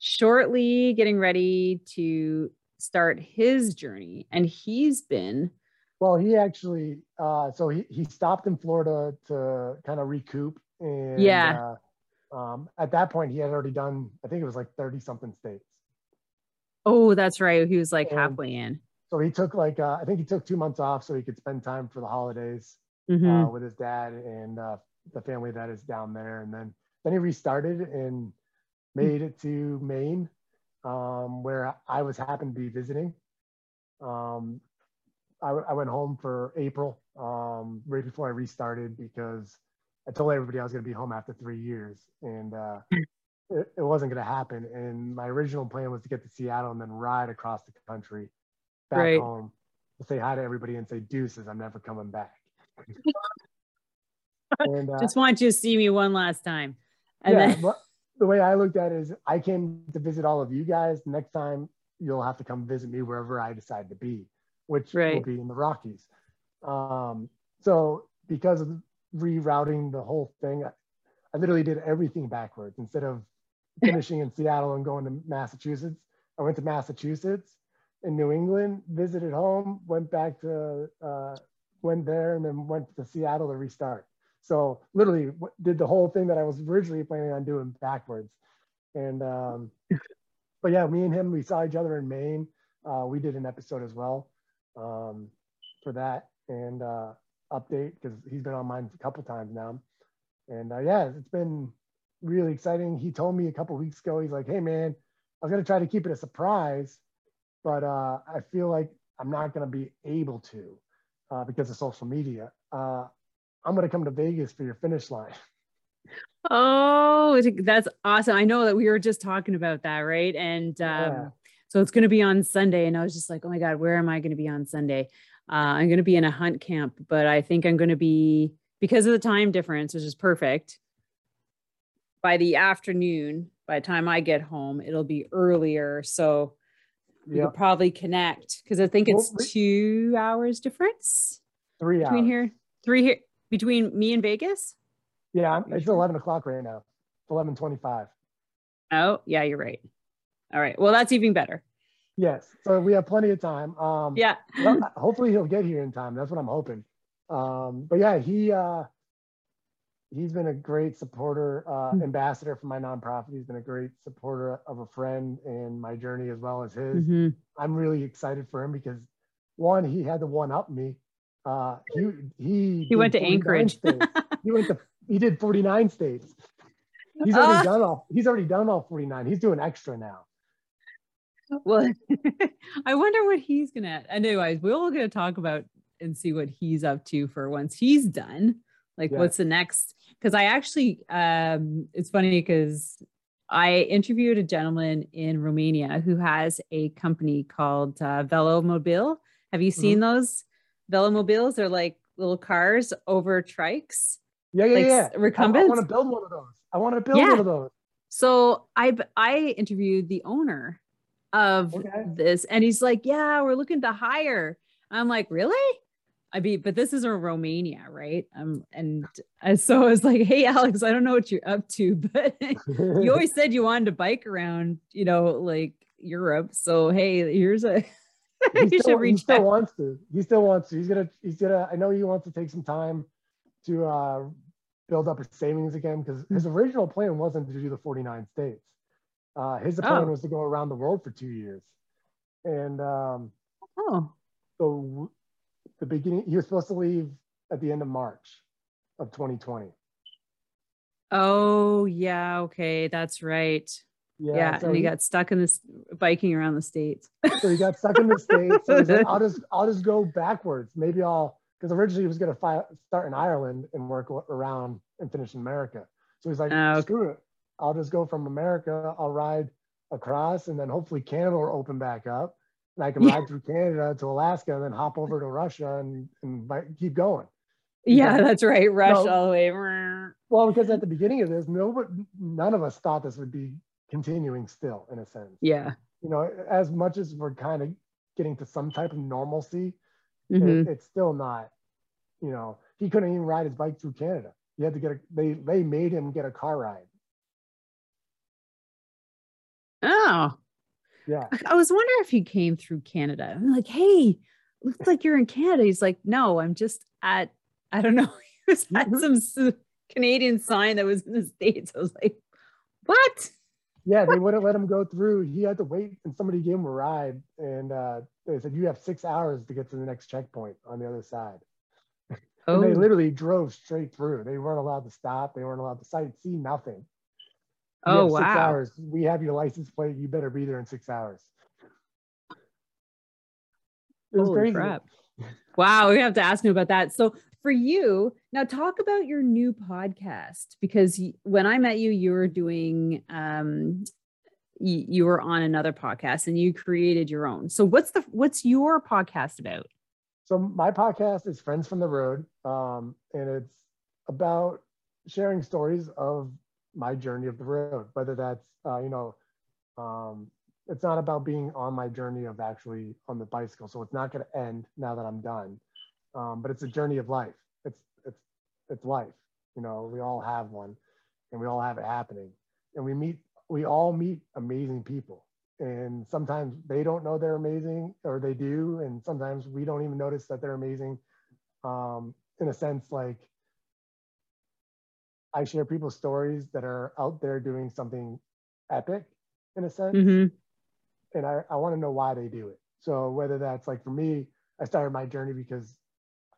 shortly getting ready to start his journey. And he's been Well, he actually, uh, so he, he stopped in Florida to kind of recoup. And Yeah. uh, um, at that point, he had already done, I think it was like 30 something states. Oh, that's right. He was like And- halfway in. So he took like, uh, I think he took two months off so he could spend time for the holidays Mhm. uh, with his dad and uh, the family that is down there. And then, then he restarted and made it to Maine, um, where I was happened to be visiting. Um, I, w- I went home for April, um, right before I restarted because I told everybody I was going to be home after three years, and uh, it, it wasn't going to happen. And my original plan was to get to Seattle and then ride across the country back Right. home to say hi to everybody and say deuces, I'm never coming back. and uh, Just want you to see me one last time. And yeah, then the way I looked at it is I came to visit all of you guys. Next time you'll have to come visit me wherever I decide to be, which will be in the Rockies. Um, so because of rerouting the whole thing, I, I literally did everything backwards. Instead of finishing in Seattle and going to Massachusetts, I went to Massachusetts in New England, visited home, went back to, uh, went there and then went to Seattle to restart. So literally did the whole thing that I was originally planning on doing backwards. And, um, but yeah, me and him, we saw each other in Maine. Uh, we did an episode as well um, for that and uh, update because he's been on mine a couple times now. And uh, yeah, it's been really exciting. He told me a couple weeks ago, he's like, hey man, I was gonna try to keep it a surprise, but uh, I feel like I'm not gonna be able to uh, because of social media. Uh, I'm gonna come to Vegas for your finish line. oh, that's awesome. I know that we were just talking about that, right? And um, Yeah. so it's going to be on Sunday. And I was just like, oh my God, where am I going to be on Sunday? Uh, I'm going to be in a hunt camp, but I think I'm going to be, because of the time difference, which is perfect, by the afternoon, by the time I get home, it'll be earlier. So Yeah, could probably connect because I think Well, it's we- two hours difference three between hours. here, three here, between me and Vegas. Yeah, it's 11 o'clock right now. It's 11:25. Oh, yeah, you're right. All right. Well, that's even better. Yes, so we have plenty of time. Um, Yeah. hopefully he'll get here in time. That's what I'm hoping. Um, but yeah, he uh, he's been a great supporter, uh, Hmm. ambassador for my nonprofit. He's been a great supporter of a friend in my journey as well as his. Mhm. I'm really excited for him because one, he had to one up me. Uh, he he He went to Anchorage. he went to he did 49 states. He's already Ah. done all. He's already done all 49. He's doing extra now. Well, I wonder what he's gonna. Anyways, we're all gonna talk about and see what he's up to for once he's done. Like, Yeah. what's the next? Because I actually, um, it's funny because I interviewed a gentleman in Romania who has a company called uh, Velomobile. Have you seen those Velomobiles? They're like little cars over trikes. Yeah, yeah, Like yeah. s- I- I, recumbents? want to build one of those. I want to build Yeah. one of those. So I I interviewed the owner of Okay. this, and he's like, "Yeah, we're looking to hire." I'm like, "Really?" I mean, but this is in Romania, right? Um, and so I was like, "Hey, Alex, I don't know what you're up to, but you always said you wanted to bike around, you know, like Europe. So hey, here's a he you still, he still out. wants to. He still wants to. He's gonna. He's gonna. I know he wants to take some time to uh, build up his savings again because his original plan wasn't to do the 49 states. Uh, his plan Oh. was to go around the world for two years, and um, Oh, so the beginning he was supposed to leave at the end of March of 2020. oh yeah, okay, that's right. Yeah, so and he he- got stuck in this biking around the states. so he got stuck in the states. So like, I'll just I'll just go backwards. Maybe I'll because originally he was gonna fi- start in Ireland and work around and finish in America. So he's like, Oh, okay. screw it. I'll just go from America, I'll ride across, and then hopefully Canada will open back up. And I can Yeah. ride through Canada to Alaska and then hop over to Russia and, and keep going. Yeah, that's right. Rush No. all the way. Well, because at the beginning of this, nobody, none of us thought this would be continuing still, in a sense. Yeah. You know, as much as we're kind of getting to some type of normalcy, Mhm. it, it's still not. You know, he couldn't even ride his bike through Canada. He had to get a. They they made him get a car ride. Oh, Yeah. I was wondering if he came through Canada. I'm like, hey, looks like you're in Canada. He's like, no, I'm just at, I don't know. He was at Mhm. some Canadian sign that was in the States. I was like, what? Yeah, they wouldn't let him go through. He had to wait, and somebody gave him a ride, and uh, they said you have six hours to get to the next checkpoint on the other side. And they Oh, literally drove straight through. They weren't allowed to stop. They weren't allowed to sight, see Nothing. Oh have Six wow. hours. We have your license plate. You better be there in six hours. It was Holy crazy. crap. Wow, we have to ask him about that. So for you, now talk about your new podcast because when I met you, you were doing um you, you were on another podcast and you created your own. So what's the what's your podcast about? So my podcast is Friends from the Road, um, and it's about sharing stories of my journey of the road. Whether that's uh, you know, um, it's not about being on my journey of actually on the bicycle. So it's not going to end now that I'm done, um, but it's a journey of life. It's it's it's life. You know, we all have one, and we all have it happening, and we meet. We all meet amazing people and sometimes they don't know they're amazing or they do and sometimes we don't even notice that they're amazing um, in a sense like i share people's stories that are out there doing something epic in a sense. Mhm. and i, I want to know why they do it. So whether that's like for me i started my journey because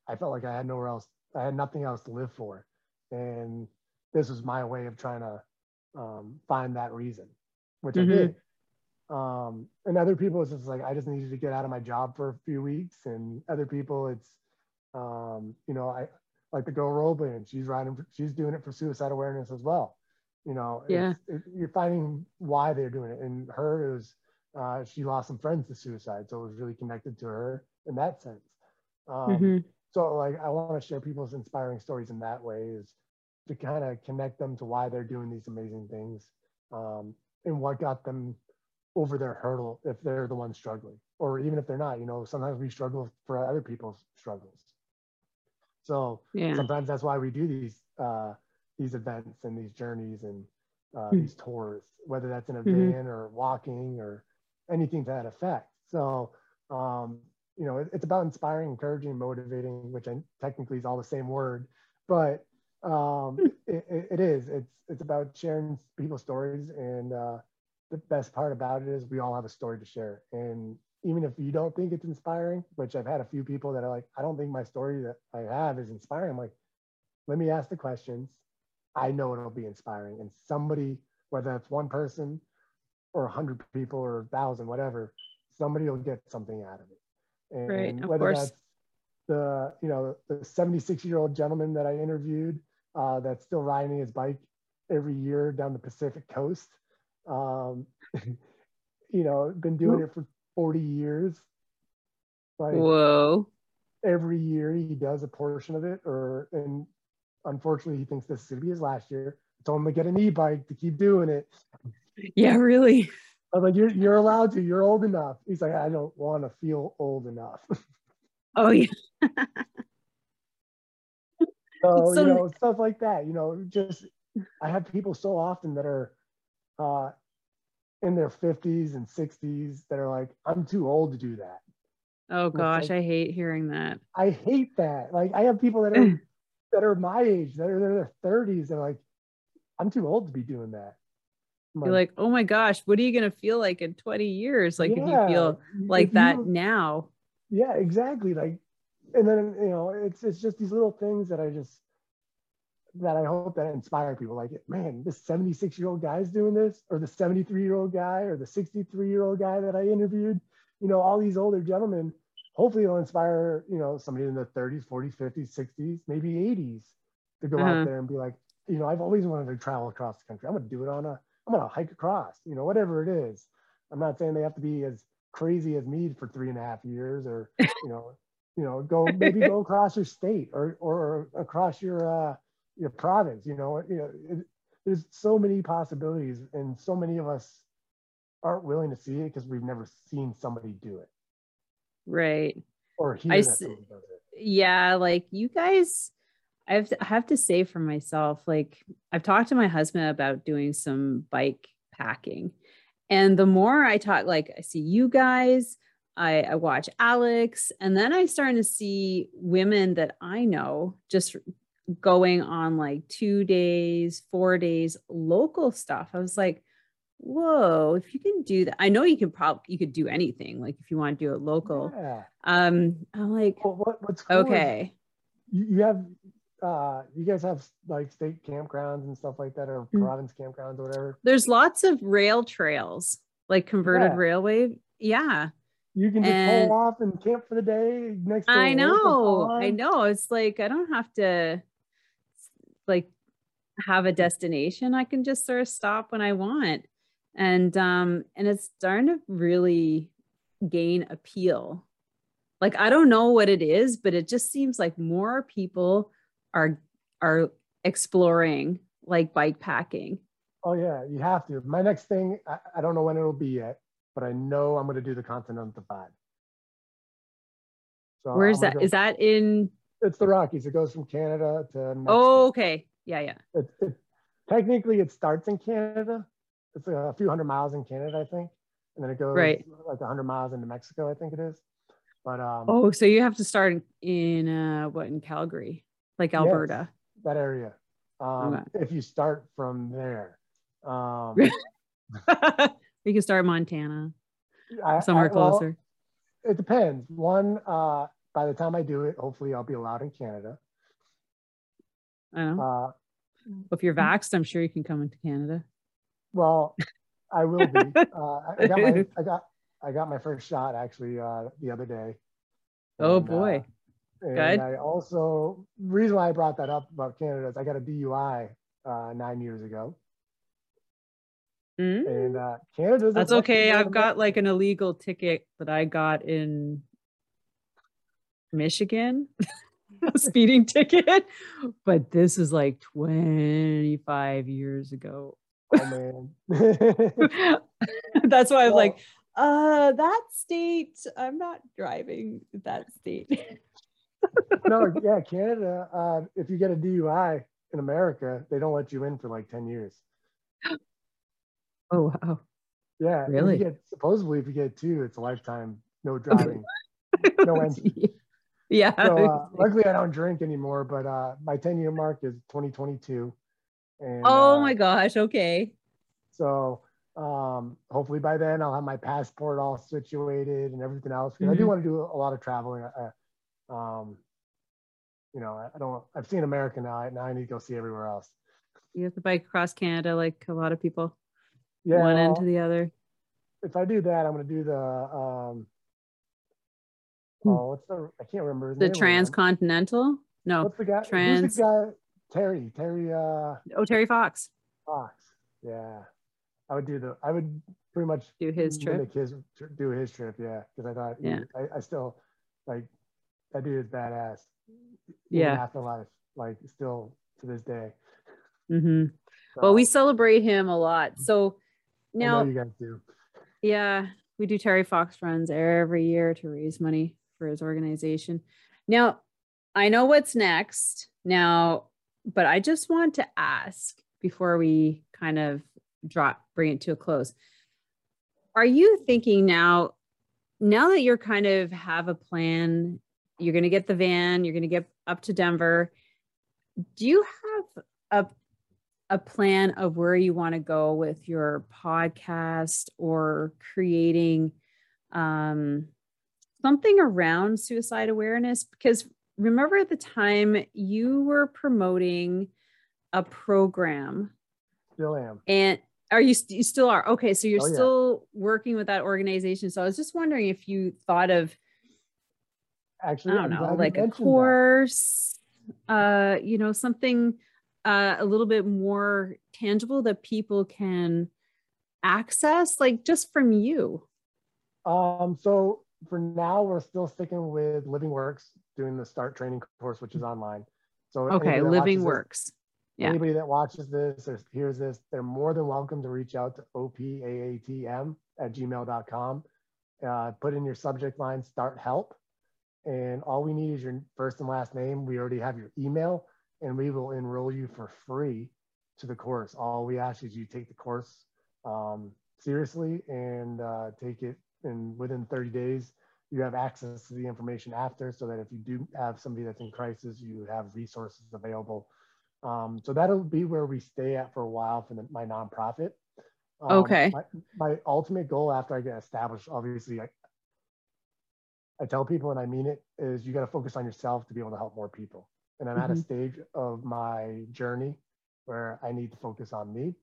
i felt like i had nowhere else i had nothing else to live for. And this was my way of trying to um, find that reason which Mhm. i did. Um, and other people it's just like i just needed to get out of my job for a few weeks. And other people it's um, you know i like the girl Roblin, she's riding for, she's doing it for suicide awareness as well you know Yeah. it, you're finding why they're doing it and her is uh, she lost some friends to suicide so it was really connected to her in that sense um, Mhm. so like i want to share people's inspiring stories in that way is to kind of connect them to why they're doing these amazing things um, and what got them over their hurdle if they're the ones struggling or even if they're not you know sometimes we struggle for other people's struggles so Yeah. sometimes that's why we do these uh, these events and these journeys and uh, Hmm. these tours whether that's in a Mhm. van or walking or anything to that effect so um, you know it, it's about inspiring encouraging motivating which I, technically is all the same word but um, it, it, it is it's it's about sharing people's stories and uh, the best part about it is we all have a story to share and even if you don't think it's inspiring which i've had a few people that are like i don't think my story that i have is inspiring. I'm like let me ask the questions. I know it'll be inspiring. And somebody whether it's one person or a hundred people or a thousand whatever somebody will get something out of it. And Right, of whether course. that's the you know the 76 year old gentleman that i interviewed uh, that's still riding his bike every year down the pacific coast um, you know been doing it for 40 years like Whoa. every year he does a portion of it or and unfortunately he thinks this is going to be his last year I told him to get an e-bike to keep doing it Yeah, really. i was like you're, you're allowed to you're old enough he's like i don't want to feel old enough Oh yeah. so, So- you know stuff like that you know just i have people so often that are uh in their 50s and 60s that are like i'm too old to do that Oh gosh, like- I hate hearing that. i hate that like i have people that are that are my age that are in their 30s they're like i'm too old to be doing that I'm You're like, oh my gosh, what are you gonna feel like in 20 years? Like if you feel like that you- now. yeah exactly like and then you know it's it's just these little things that i just that i hope that inspire people like man this 76 year old guy's doing this or the 73 year old guy or the 63 year old guy that i interviewed you know all these older gentlemen hopefully it'll inspire you know somebody in their 30s 40s 50s 60s maybe 80s to go out there and be like, you know, I've always wanted to travel across the country. I'm gonna do it on a, I'm gonna hike across, you know, whatever it is. I'm not saying they have to be as crazy as me for three and a half years, or you know, you know, go maybe go across your state or or across your uh your province. You know, you know, it, there's so many possibilities, and so many of us aren't willing to see it because we've never seen somebody do it Right. or hear I that s- does it. yeah like you guys I have, to, I have to say for myself like i've talked to my husband about doing some bike packing and the more i talk like i see you guys I, I watch alex and then i starting to see women that i know just going on like two days four days local stuff. I was like whoa if you can do that i know you can probably you could do anything like if you want to do it local. Yeah. um i'm like Well, what, what's cool okay. you, you have uh you guys have like state campgrounds and stuff like that or Mm. province campgrounds or whatever? There's lots of rail trails like converted Yeah. railway yeah. You can just And- pull off and camp for the day next i know i know. It's like i don't have to like have a destination i can just sort of stop when i want. And um and it's starting to really gain appeal. Like i don't know what it is but it just seems like more people are are exploring like bike packing. Oh yeah you have to. My next thing I, I don't know when it'll be yet but i know i'm going to do the continental divide. So where's that? go- is that in it's the rockies it goes from canada to Mexico. oh okay yeah yeah it, it, technically it starts in Canada. It's a few hundred miles in Canada, I think, and then it goes Right. like hundred miles into Mexico, I think it is. But um, Oh, so you have to start in, uh what in Calgary, like Yes. Alberta. that area. Um, Okay. If you start from there, um, you can start Montana, I- somewhere I- well, closer. it depends. One, uh, by the time I do it, hopefully I'll be allowed in Canada. I know. Uh, if you're vaxxed, I'm sure you can come into Canada. well, I will be. Uh, I, got my, I got, I got my first shot actually uh, the other day. Oh And, uh, boy. And Good. I also, reason why I brought that up about Canada is I got a DUI uh, nine years ago. Mm, And uh, Canada's. That's okay. I've got like an illegal ticket that I got in Michigan, speeding ticket, but this is like 25 years ago. Oh. That's why I'm like, uh, that state, I'm not driving that state. no, yeah, Canada, uh, if you get a DUI in America, they don't let you in for like 10 years. oh, wow. Yeah. if Really? You get, supposedly, if you get two, it's a lifetime, no driving. No entry. Yeah. so uh, luckily, I don't drink anymore, but uh, my 10 year mark is 2022. And, oh uh, my gosh. Okay. So um, hopefully by then I'll have my passport all situated and everything else. Because I do Mhm. want to do a lot of traveling. I, um, you know, I don't. I've seen America now. Now I need to go see everywhere else. You have to bike across Canada like a lot of people, Yeah. one end to the other. if I do that, I'm going to do the. Um. Oh, what's the? I can't remember The name. right now. transcontinental? No. What's the guy? trans- Who's the guy? Terry. Terry uh, Oh, Terry Fox. Fox. Yeah. I would do the. I would pretty much Do his trip. His do his trip, yeah. Because I thought, Yeah. I, I still like that dude is badass. Yeah. Afterlife, like still to this day. Mm-hmm. Well, we celebrate him a lot. So now, you guys do. yeah, we do Terry Fox runs every year to raise money for his organization. Now, I know what's next now, but I just want to ask before we kind of drop, bring it to a close. Are you thinking now, now that you're kind of have a plan, you're going to get the van, you're going to get up to Denver. Do you have a a plan of where you want to go with your podcast or creating um, something around suicide awareness? Because remember at the time you were promoting a program Still am. and are you, you still are okay so you're Oh, yeah. still working with that organization so i was just wondering if you thought of Actually, i don't I'm know like a mentioned that. course uh, you know, something uh, a little bit more tangible that people can access, like just from you? Um, so for now, we're still sticking with Living Works, doing the start training course, which is online. So okay, Living Works. This, yeah. Anybody that watches this or hears this, they're more than welcome to reach out to opaatm at gmail.com. Uh, put in your subject line, start help. And all we need is your first and last name. We already have your email and we will enroll you for free to the course. All we ask is you take the course um, seriously and uh, take it and within 30 days you have access to the information after so that if you do have somebody that's in crisis you have resources available um, so that'll be where we stay at for a while for the, my nonprofit um, okay my, my, ultimate goal after i get established obviously I, I tell people and i mean it is you got to focus on yourself to be able to help more people and i'm mm-hmm. at a mm-hmm. stage of my journey where i need to focus on me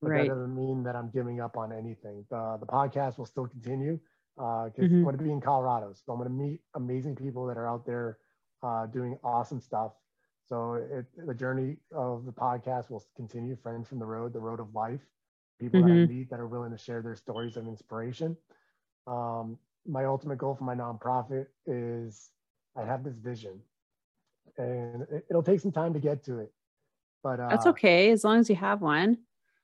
but right. that doesn't mean that I'm giving up on anything. The, the podcast will still continue because uh, mm-hmm. I'm going to be in Colorado. So I'm going to meet amazing people that are out there uh, doing awesome stuff. So it, the journey of the podcast will continue. Friends from the road, the road of life, people mm-hmm. that I mm-hmm. meet that are willing to share their stories of inspiration. Um, my ultimate goal for my nonprofit is I have this vision, and it, will take some time to get to it. But uh, that's okay as long as you have one.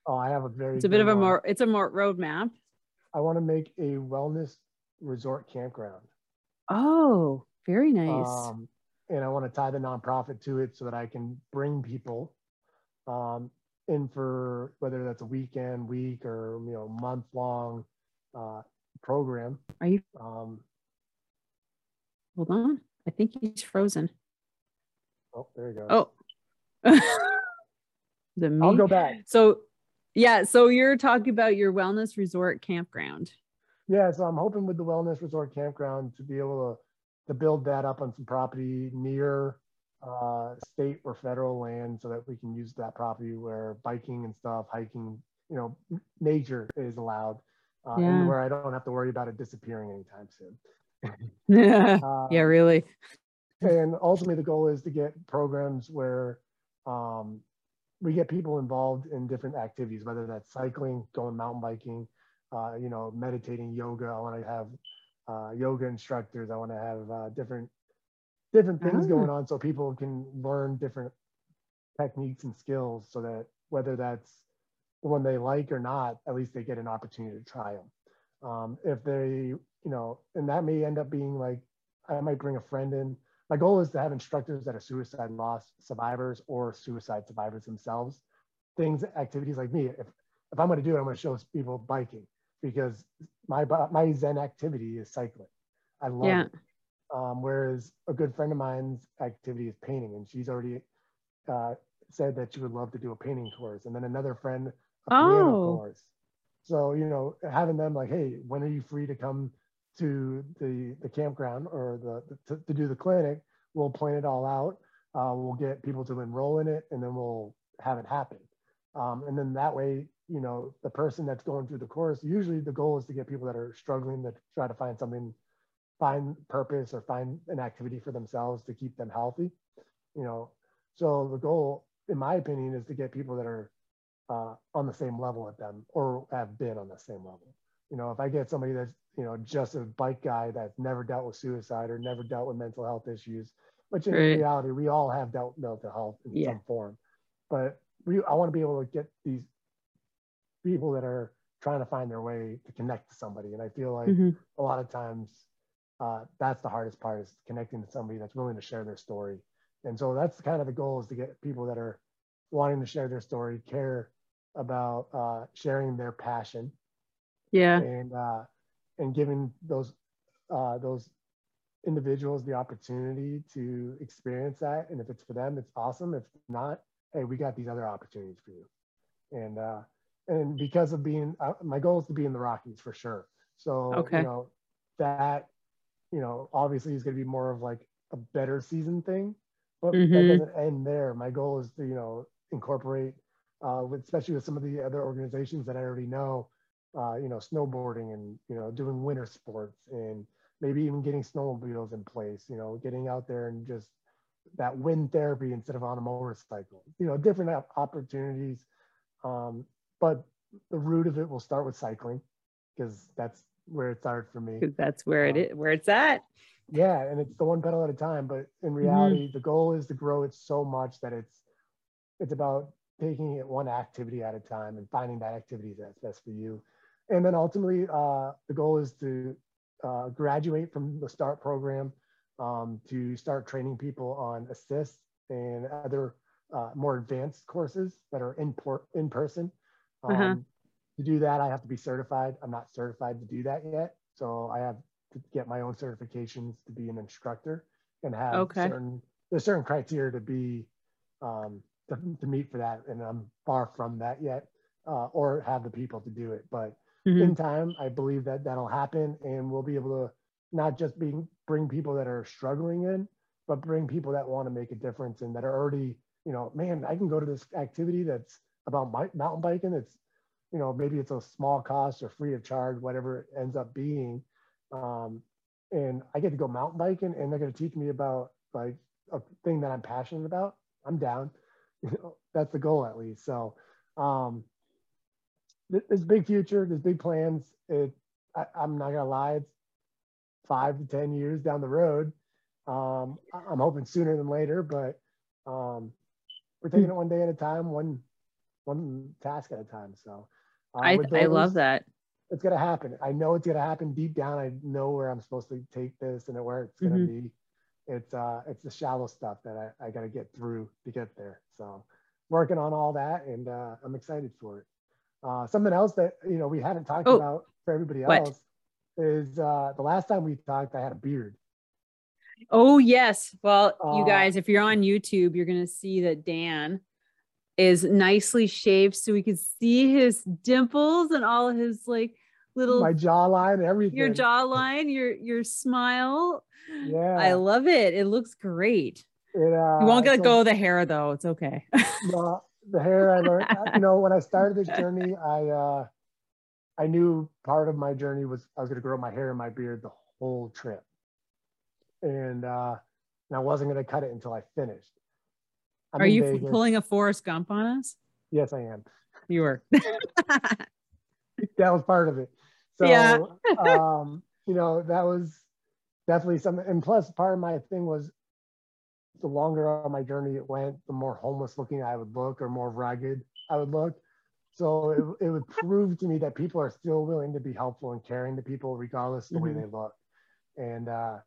Oh, I have a very. It's a bit of a more. It's a more roadmap. I want to make a wellness resort campground. Oh, very nice. Um, and I want to tie the nonprofit to it so that I can bring people um, in for whether that's a weekend, week, or you know, month long uh, program. Are you? Um, Hold on. I think he's frozen. Oh, there you go. Oh. the me. I'll go back. So yeah. So you're talking about your wellness resort campground. Yeah. So I'm hoping with the wellness resort campground to be able to to build that up on some property near uh, state or federal land so that we can use that property where biking and stuff, hiking, you know, nature is allowed, uh, yeah. and where I don't have to worry about it disappearing anytime soon. yeah. Uh, yeah, really. And ultimately, the goal is to get programs where um, we get people involved in different activities, whether that's cycling, going mountain biking, uh, you know, meditating, yoga. I want to have uh, yoga instructors. I want to have uh, different different things going ah. on so people can learn different techniques and skills, so that whether that's the one they like or not, at least they get an opportunity to try them. Um, if they, you know, and that may end up being like, I might bring a friend in my goal is to have instructors that are suicide loss survivors or suicide survivors themselves. Things, activities like me. If if I'm going to do it, I'm going to show people biking because my my Zen activity is cycling. I love yeah. it. Um, whereas a good friend of mine's activity is painting, and she's already uh, said that she would love to do a painting course. And then another friend, a oh. piano course. So you know, having them like, hey, when are you free to come to the, the campground or the, the to, to, do the clinic, we'll plan it all out. Uh, we'll get people to enroll in it and then we'll have it happen. Um, and then that way, you know, the person that's going through the course, usually the goal is to get people that are struggling to try to find something, find purpose or find an activity for themselves to keep them healthy. You know, so the goal, in my opinion, is to get people that are uh, on the same level with them or have been on the same level. You know, if I get somebody that's you know, just a bike guy that's never dealt with suicide or never dealt with mental health issues, which in right. reality, we all have dealt with mental health in yeah. some form. But we, I want to be able to get these people that are trying to find their way to connect to somebody. And I feel like mm-hmm. a lot of times uh, that's the hardest part is connecting to somebody that's willing to share their story. And so that's kind of the goal is to get people that are wanting to share their story, care about uh, sharing their passion. Yeah. And uh, and giving those uh, those individuals the opportunity to experience that. And if it's for them, it's awesome. If not, hey, we got these other opportunities for you. And uh, and because of being, uh, my goal is to be in the Rockies for sure. So okay. you know that you know obviously is going to be more of like a better season thing, but mm-hmm. that doesn't end there. My goal is to you know incorporate, uh, with, especially with some of the other organizations that I already know, uh, you know, snowboarding and, you know, doing winter sports and maybe even getting snowmobiles in place, you know, getting out there and just that wind therapy instead of on a motorcycle. You know, different opportunities. Um, but the root of it will start with cycling because that's where it started for me. That's where um, it is, where it's at. Yeah, and it's the one pedal at a time. But in mm-hmm. reality, mm-hmm. the goal is to grow it so much that it's it's about taking it one activity at a time and finding that activity that's best for you. And then ultimately, uh, the goal is to uh, graduate from the START program um, to start training people on ASIST and other uh, more advanced courses that are in, por- in person. Uh-huh. Um, uh-huh. To do that, I have to be certified. I'm not certified to do that yet. So I have to get my own certifications to be an instructor and have okay. certain, there's certain criteria to be, um, to, to, meet for that. And I'm far from that yet, uh, or have the people to do it. But mm-hmm. in time, I believe that that'll happen and we'll be able to not just being bring people that are struggling in, but bring people that want to make a difference and that are already, you know, man, I can go to this activity that's about my, mountain biking. It's, you know, maybe it's a small cost or free of charge, whatever it ends up being. Um, and I get to go mountain biking and they're going to teach me about like a thing that I'm passionate about. I'm down. You know, that's the goal at least. So, um, there's big future, there's big plans. It, I, I'm not gonna lie, it's five to 10 years down the road. Um, I'm hoping sooner than later, but um, we're taking it one day at a time, one one task at a time. So uh, I, those, I love that. It's gonna happen. I know it's gonna happen deep down. I know where I'm supposed to take this and where it's gonna mm-hmm. be. It's uh it's the shallow stuff that I, I gotta get through to get there. So working on all that and uh, I'm excited for it. Uh, something else that you know we haven't talked oh, about for everybody else what? is uh, the last time we talked, I had a beard. Oh yes. Well, uh, you guys, if you're on YouTube, you're gonna see that Dan is nicely shaved, so we can see his dimples and all his like little my jawline, everything. Your jawline, your your smile. Yeah, I love it. It looks great. It, uh, you won't let so, go the hair though. It's okay. the hair I learned. you know, when I started this journey, I uh I knew part of my journey was I was going to grow my hair and my beard the whole trip, and uh, and I wasn't going to cut it until I finished. I'm Are you Vegas. pulling a Forrest Gump on us? Yes, I am. You were. that was part of it. So, yeah. um, you know, that was definitely something. And plus, part of my thing was the longer on my journey it went, the more homeless looking I would look or more ragged I would look. So it, it would prove to me that people are still willing to be helpful and caring to people regardless of the mm-hmm. way they look. And uh,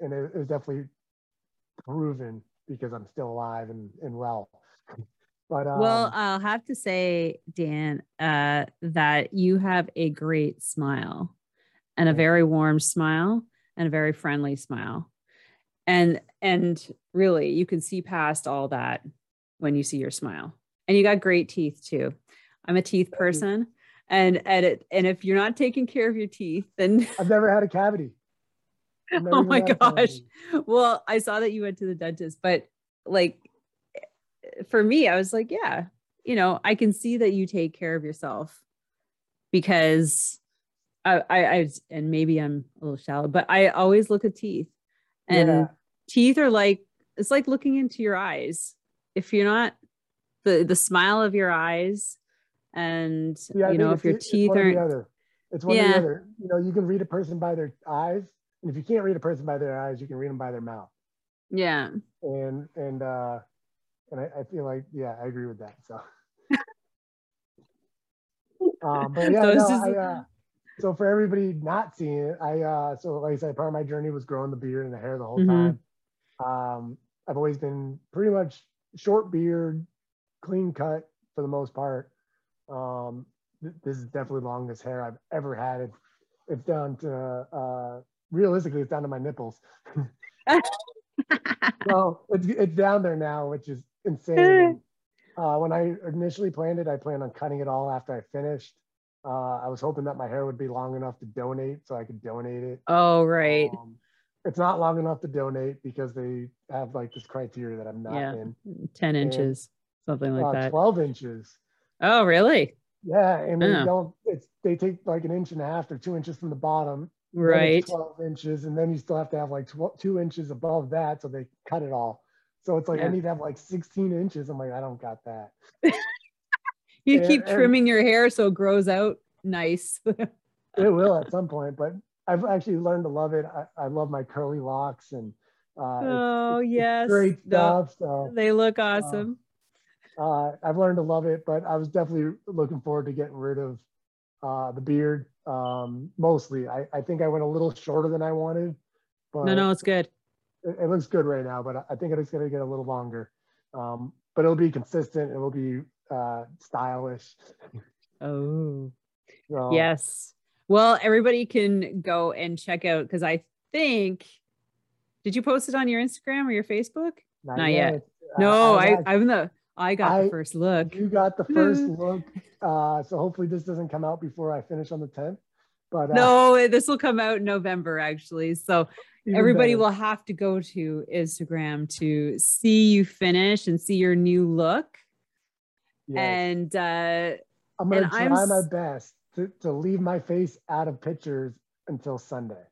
and it, it was definitely proven because I'm still alive and, and well. But um, well, I'll have to say, Dan, uh, that you have a great smile and a very warm smile and a very friendly smile. And and really you can see past all that when you see your smile. And you got great teeth too. I'm a teeth person. And and it, and if you're not taking care of your teeth, then I've never had a cavity. Oh my gosh. Well, I saw that you went to the dentist, but like for me, I was like, yeah, you know, I can see that you take care of yourself because I, I, I and maybe I'm a little shallow, but I always look at teeth and yeah. teeth are like, it's like looking into your eyes. If you're not the, the smile of your eyes and yeah, you know if your teeth are it's one yeah. or the other you know you can read a person by their eyes and if you can't read a person by their eyes you can read them by their mouth yeah and and uh and i, I feel like yeah i agree with that so um but yeah no. I, uh, so for everybody not seeing it i uh so like i said part of my journey was growing the beard and the hair the whole mm-hmm. time um i've always been pretty much short beard clean cut for the most part um, th- this is definitely the longest hair I've ever had. It's, it's down to, uh, realistically, it's down to my nipples. so it's, it's down there now, which is insane. Uh, when I initially planned it, I planned on cutting it all after I finished. Uh, I was hoping that my hair would be long enough to donate so I could donate it. Oh, right. Um, it's not long enough to donate because they have like this criteria that I'm not yeah, in. 10 inches, and, something like uh, that. 12 inches. Oh, really? Yeah, and they don't. It's they take like an inch and a half or two inches from the bottom. Right. Twelve inches, and then you still have to have like 12, two inches above that, so they cut it all. So it's like Yeah. I need to have like 16 inches. I'm like, I don't got that. You And- keep trimming your hair so it grows out nice. It will at some point, but I've actually learned to love it. I, I love my curly locks and uh, oh it's yes. great No, stuff. So they look awesome. uh, I've learned to love it, but I was definitely looking forward to getting rid of uh, the beard. Um, mostly, I, I think I went a little shorter than I wanted, but no, no, it's good. it, it looks good right now. But I- I think it's going to get a little longer. Um, but it'll be consistent. It will be uh, stylish. Oh. So, Yes. Well, everybody can go and check out because I think did you post it on your Instagram or your Facebook? Not, Not yet. yet. No, I, got- I'm the I got I- the first look. You got the first look. Uh, so hopefully this doesn't come out before I finish on the 10th. But uh, No, this will come out in November actually. So everybody better. will have to go to Instagram to see you finish and see your new look. Yes. And uh I'm gonna try I'm my best to, to leave my face out of pictures until Sunday.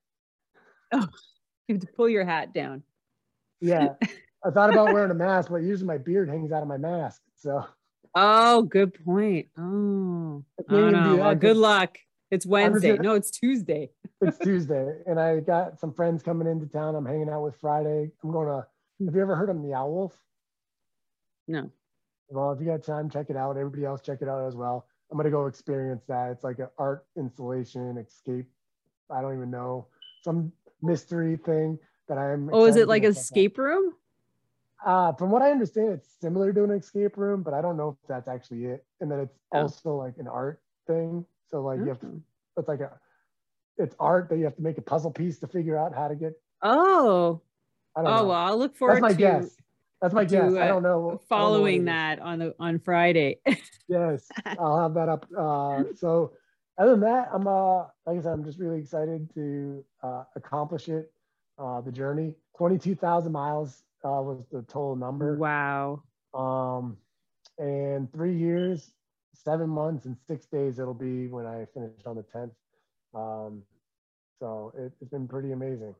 you have to pull your hat down. Yeah. I thought about wearing a mask, but usually my beard hangs out of my mask. So Oh, good point. Oh, I I don't know. Well, good luck. It's Wednesday. gonna- No, it's Tuesday. it's Tuesday and I got some friends coming into town. I'm hanging out with Friday. I'm going to, have you ever heard of Meow Wolf? No. Well, if you got time, check it out. Everybody else, check it out as well. I'm gonna go experience that. It's like an art installation, escape. I don't even know some mystery thing that I'm. Oh, is it like a out. escape room? Uh, from what I understand, it's similar to an escape room, but I don't know if that's actually it. And then it's Oh. also like an art thing. So like you have to, Oh. it's like a, it's art that you have to make a puzzle piece to figure out how to get. Oh, I don't oh know. well, I'll look forward that's my to guess. That's my guess. I uh, don't know. I don't know following that on the on Friday. Yes, I'll have that up. Uh, so other than that, I'm uh, like I said, I'm just really excited to uh, accomplish it. Uh, the journey, 22,000 miles uh, was the total number. wow. Um, and three years, seven months, and six days it'll be when I finish on the 10th. Um, so it, it's been pretty amazing.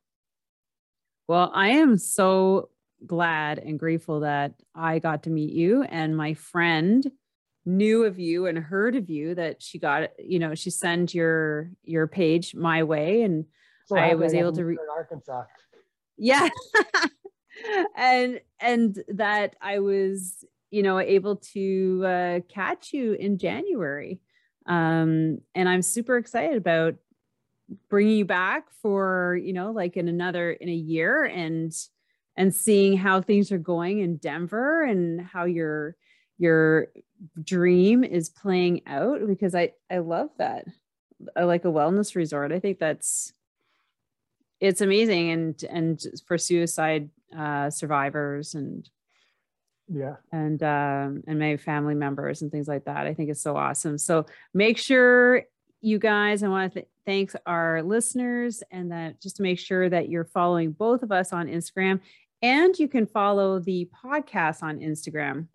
Well, I am so glad and grateful that I got to meet you and my friend knew of you and heard of you that she got you know she sent your your page my way and So I was able to meet re- her in Arkansas. yeah and and that i was you know able to uh, catch you in january um and i'm super excited about bringing you back for you know like in another in a year and and seeing how things are going in denver and how your your dream is playing out because i i love that I like a wellness resort i think that's it's amazing and and for suicide uh, survivors and Yeah. and um, and my family members and things like that. I think it's so awesome. So make sure you guys. I want to th- thank our listeners and that just to make sure that you're following both of us on Instagram, and you can follow the podcast on Instagram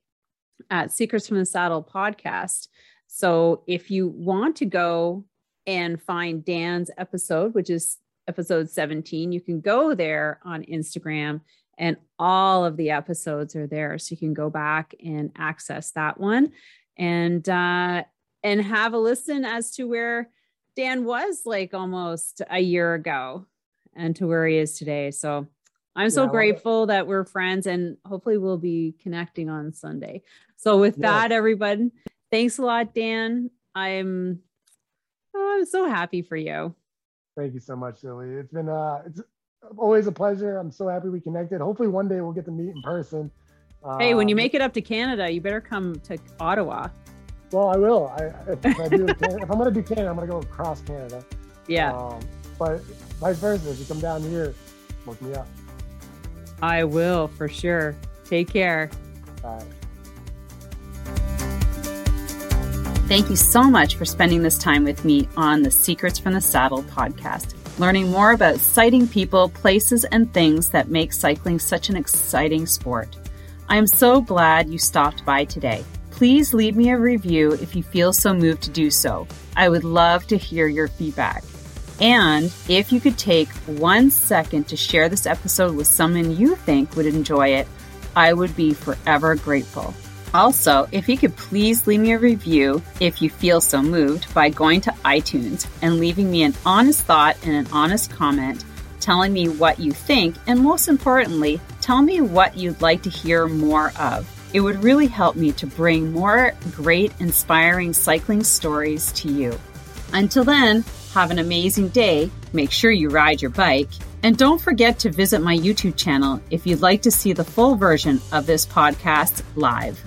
at Secrets from the Saddle podcast. So if you want to go and find Dan's episode, which is episode 17, you can go there on Instagram and all of the episodes are there. So you can go back and access that one and uh and have a listen as to where Dan was like almost a year ago and to where he is today. So I'm so Yeah, I love it. grateful that we're friends and hopefully we'll be connecting on Sunday. So with Yes. that, everybody, thanks a lot, Dan. I'm oh, I'm so happy for you. Thank you so much, Silly. It's been uh, it's always a pleasure. I'm so happy we connected. Hopefully, one day we'll get to meet in person. Hey, when you Um, make it up to Canada, you better come to Ottawa. well, I will. I if, I do, Canada, if I'm gonna do Canada, I'm gonna go across Canada. Yeah, Um, but vice versa, if you come down here, look me up. I will for sure. Take care. Bye. Thank you so much for spending this time with me on the Secrets from the Saddle podcast, learning more about sighting people, places, and things that make cycling such an exciting sport. I am so glad you stopped by today. Please leave me a review if you feel so moved to do so. I would love to hear your feedback. And if you could take one second to share this episode with someone you think would enjoy it, I would be forever grateful. Also, if you could please leave me a review if you feel so moved by going to iTunes and leaving me an honest thought and an honest comment telling me what you think, and most importantly, tell me what you'd like to hear more of. It would really help me to bring more great, inspiring cycling stories to you. Until then, have an amazing day. Make sure you ride your bike. And don't forget to visit my YouTube channel if you'd like to see the full version of this podcast live.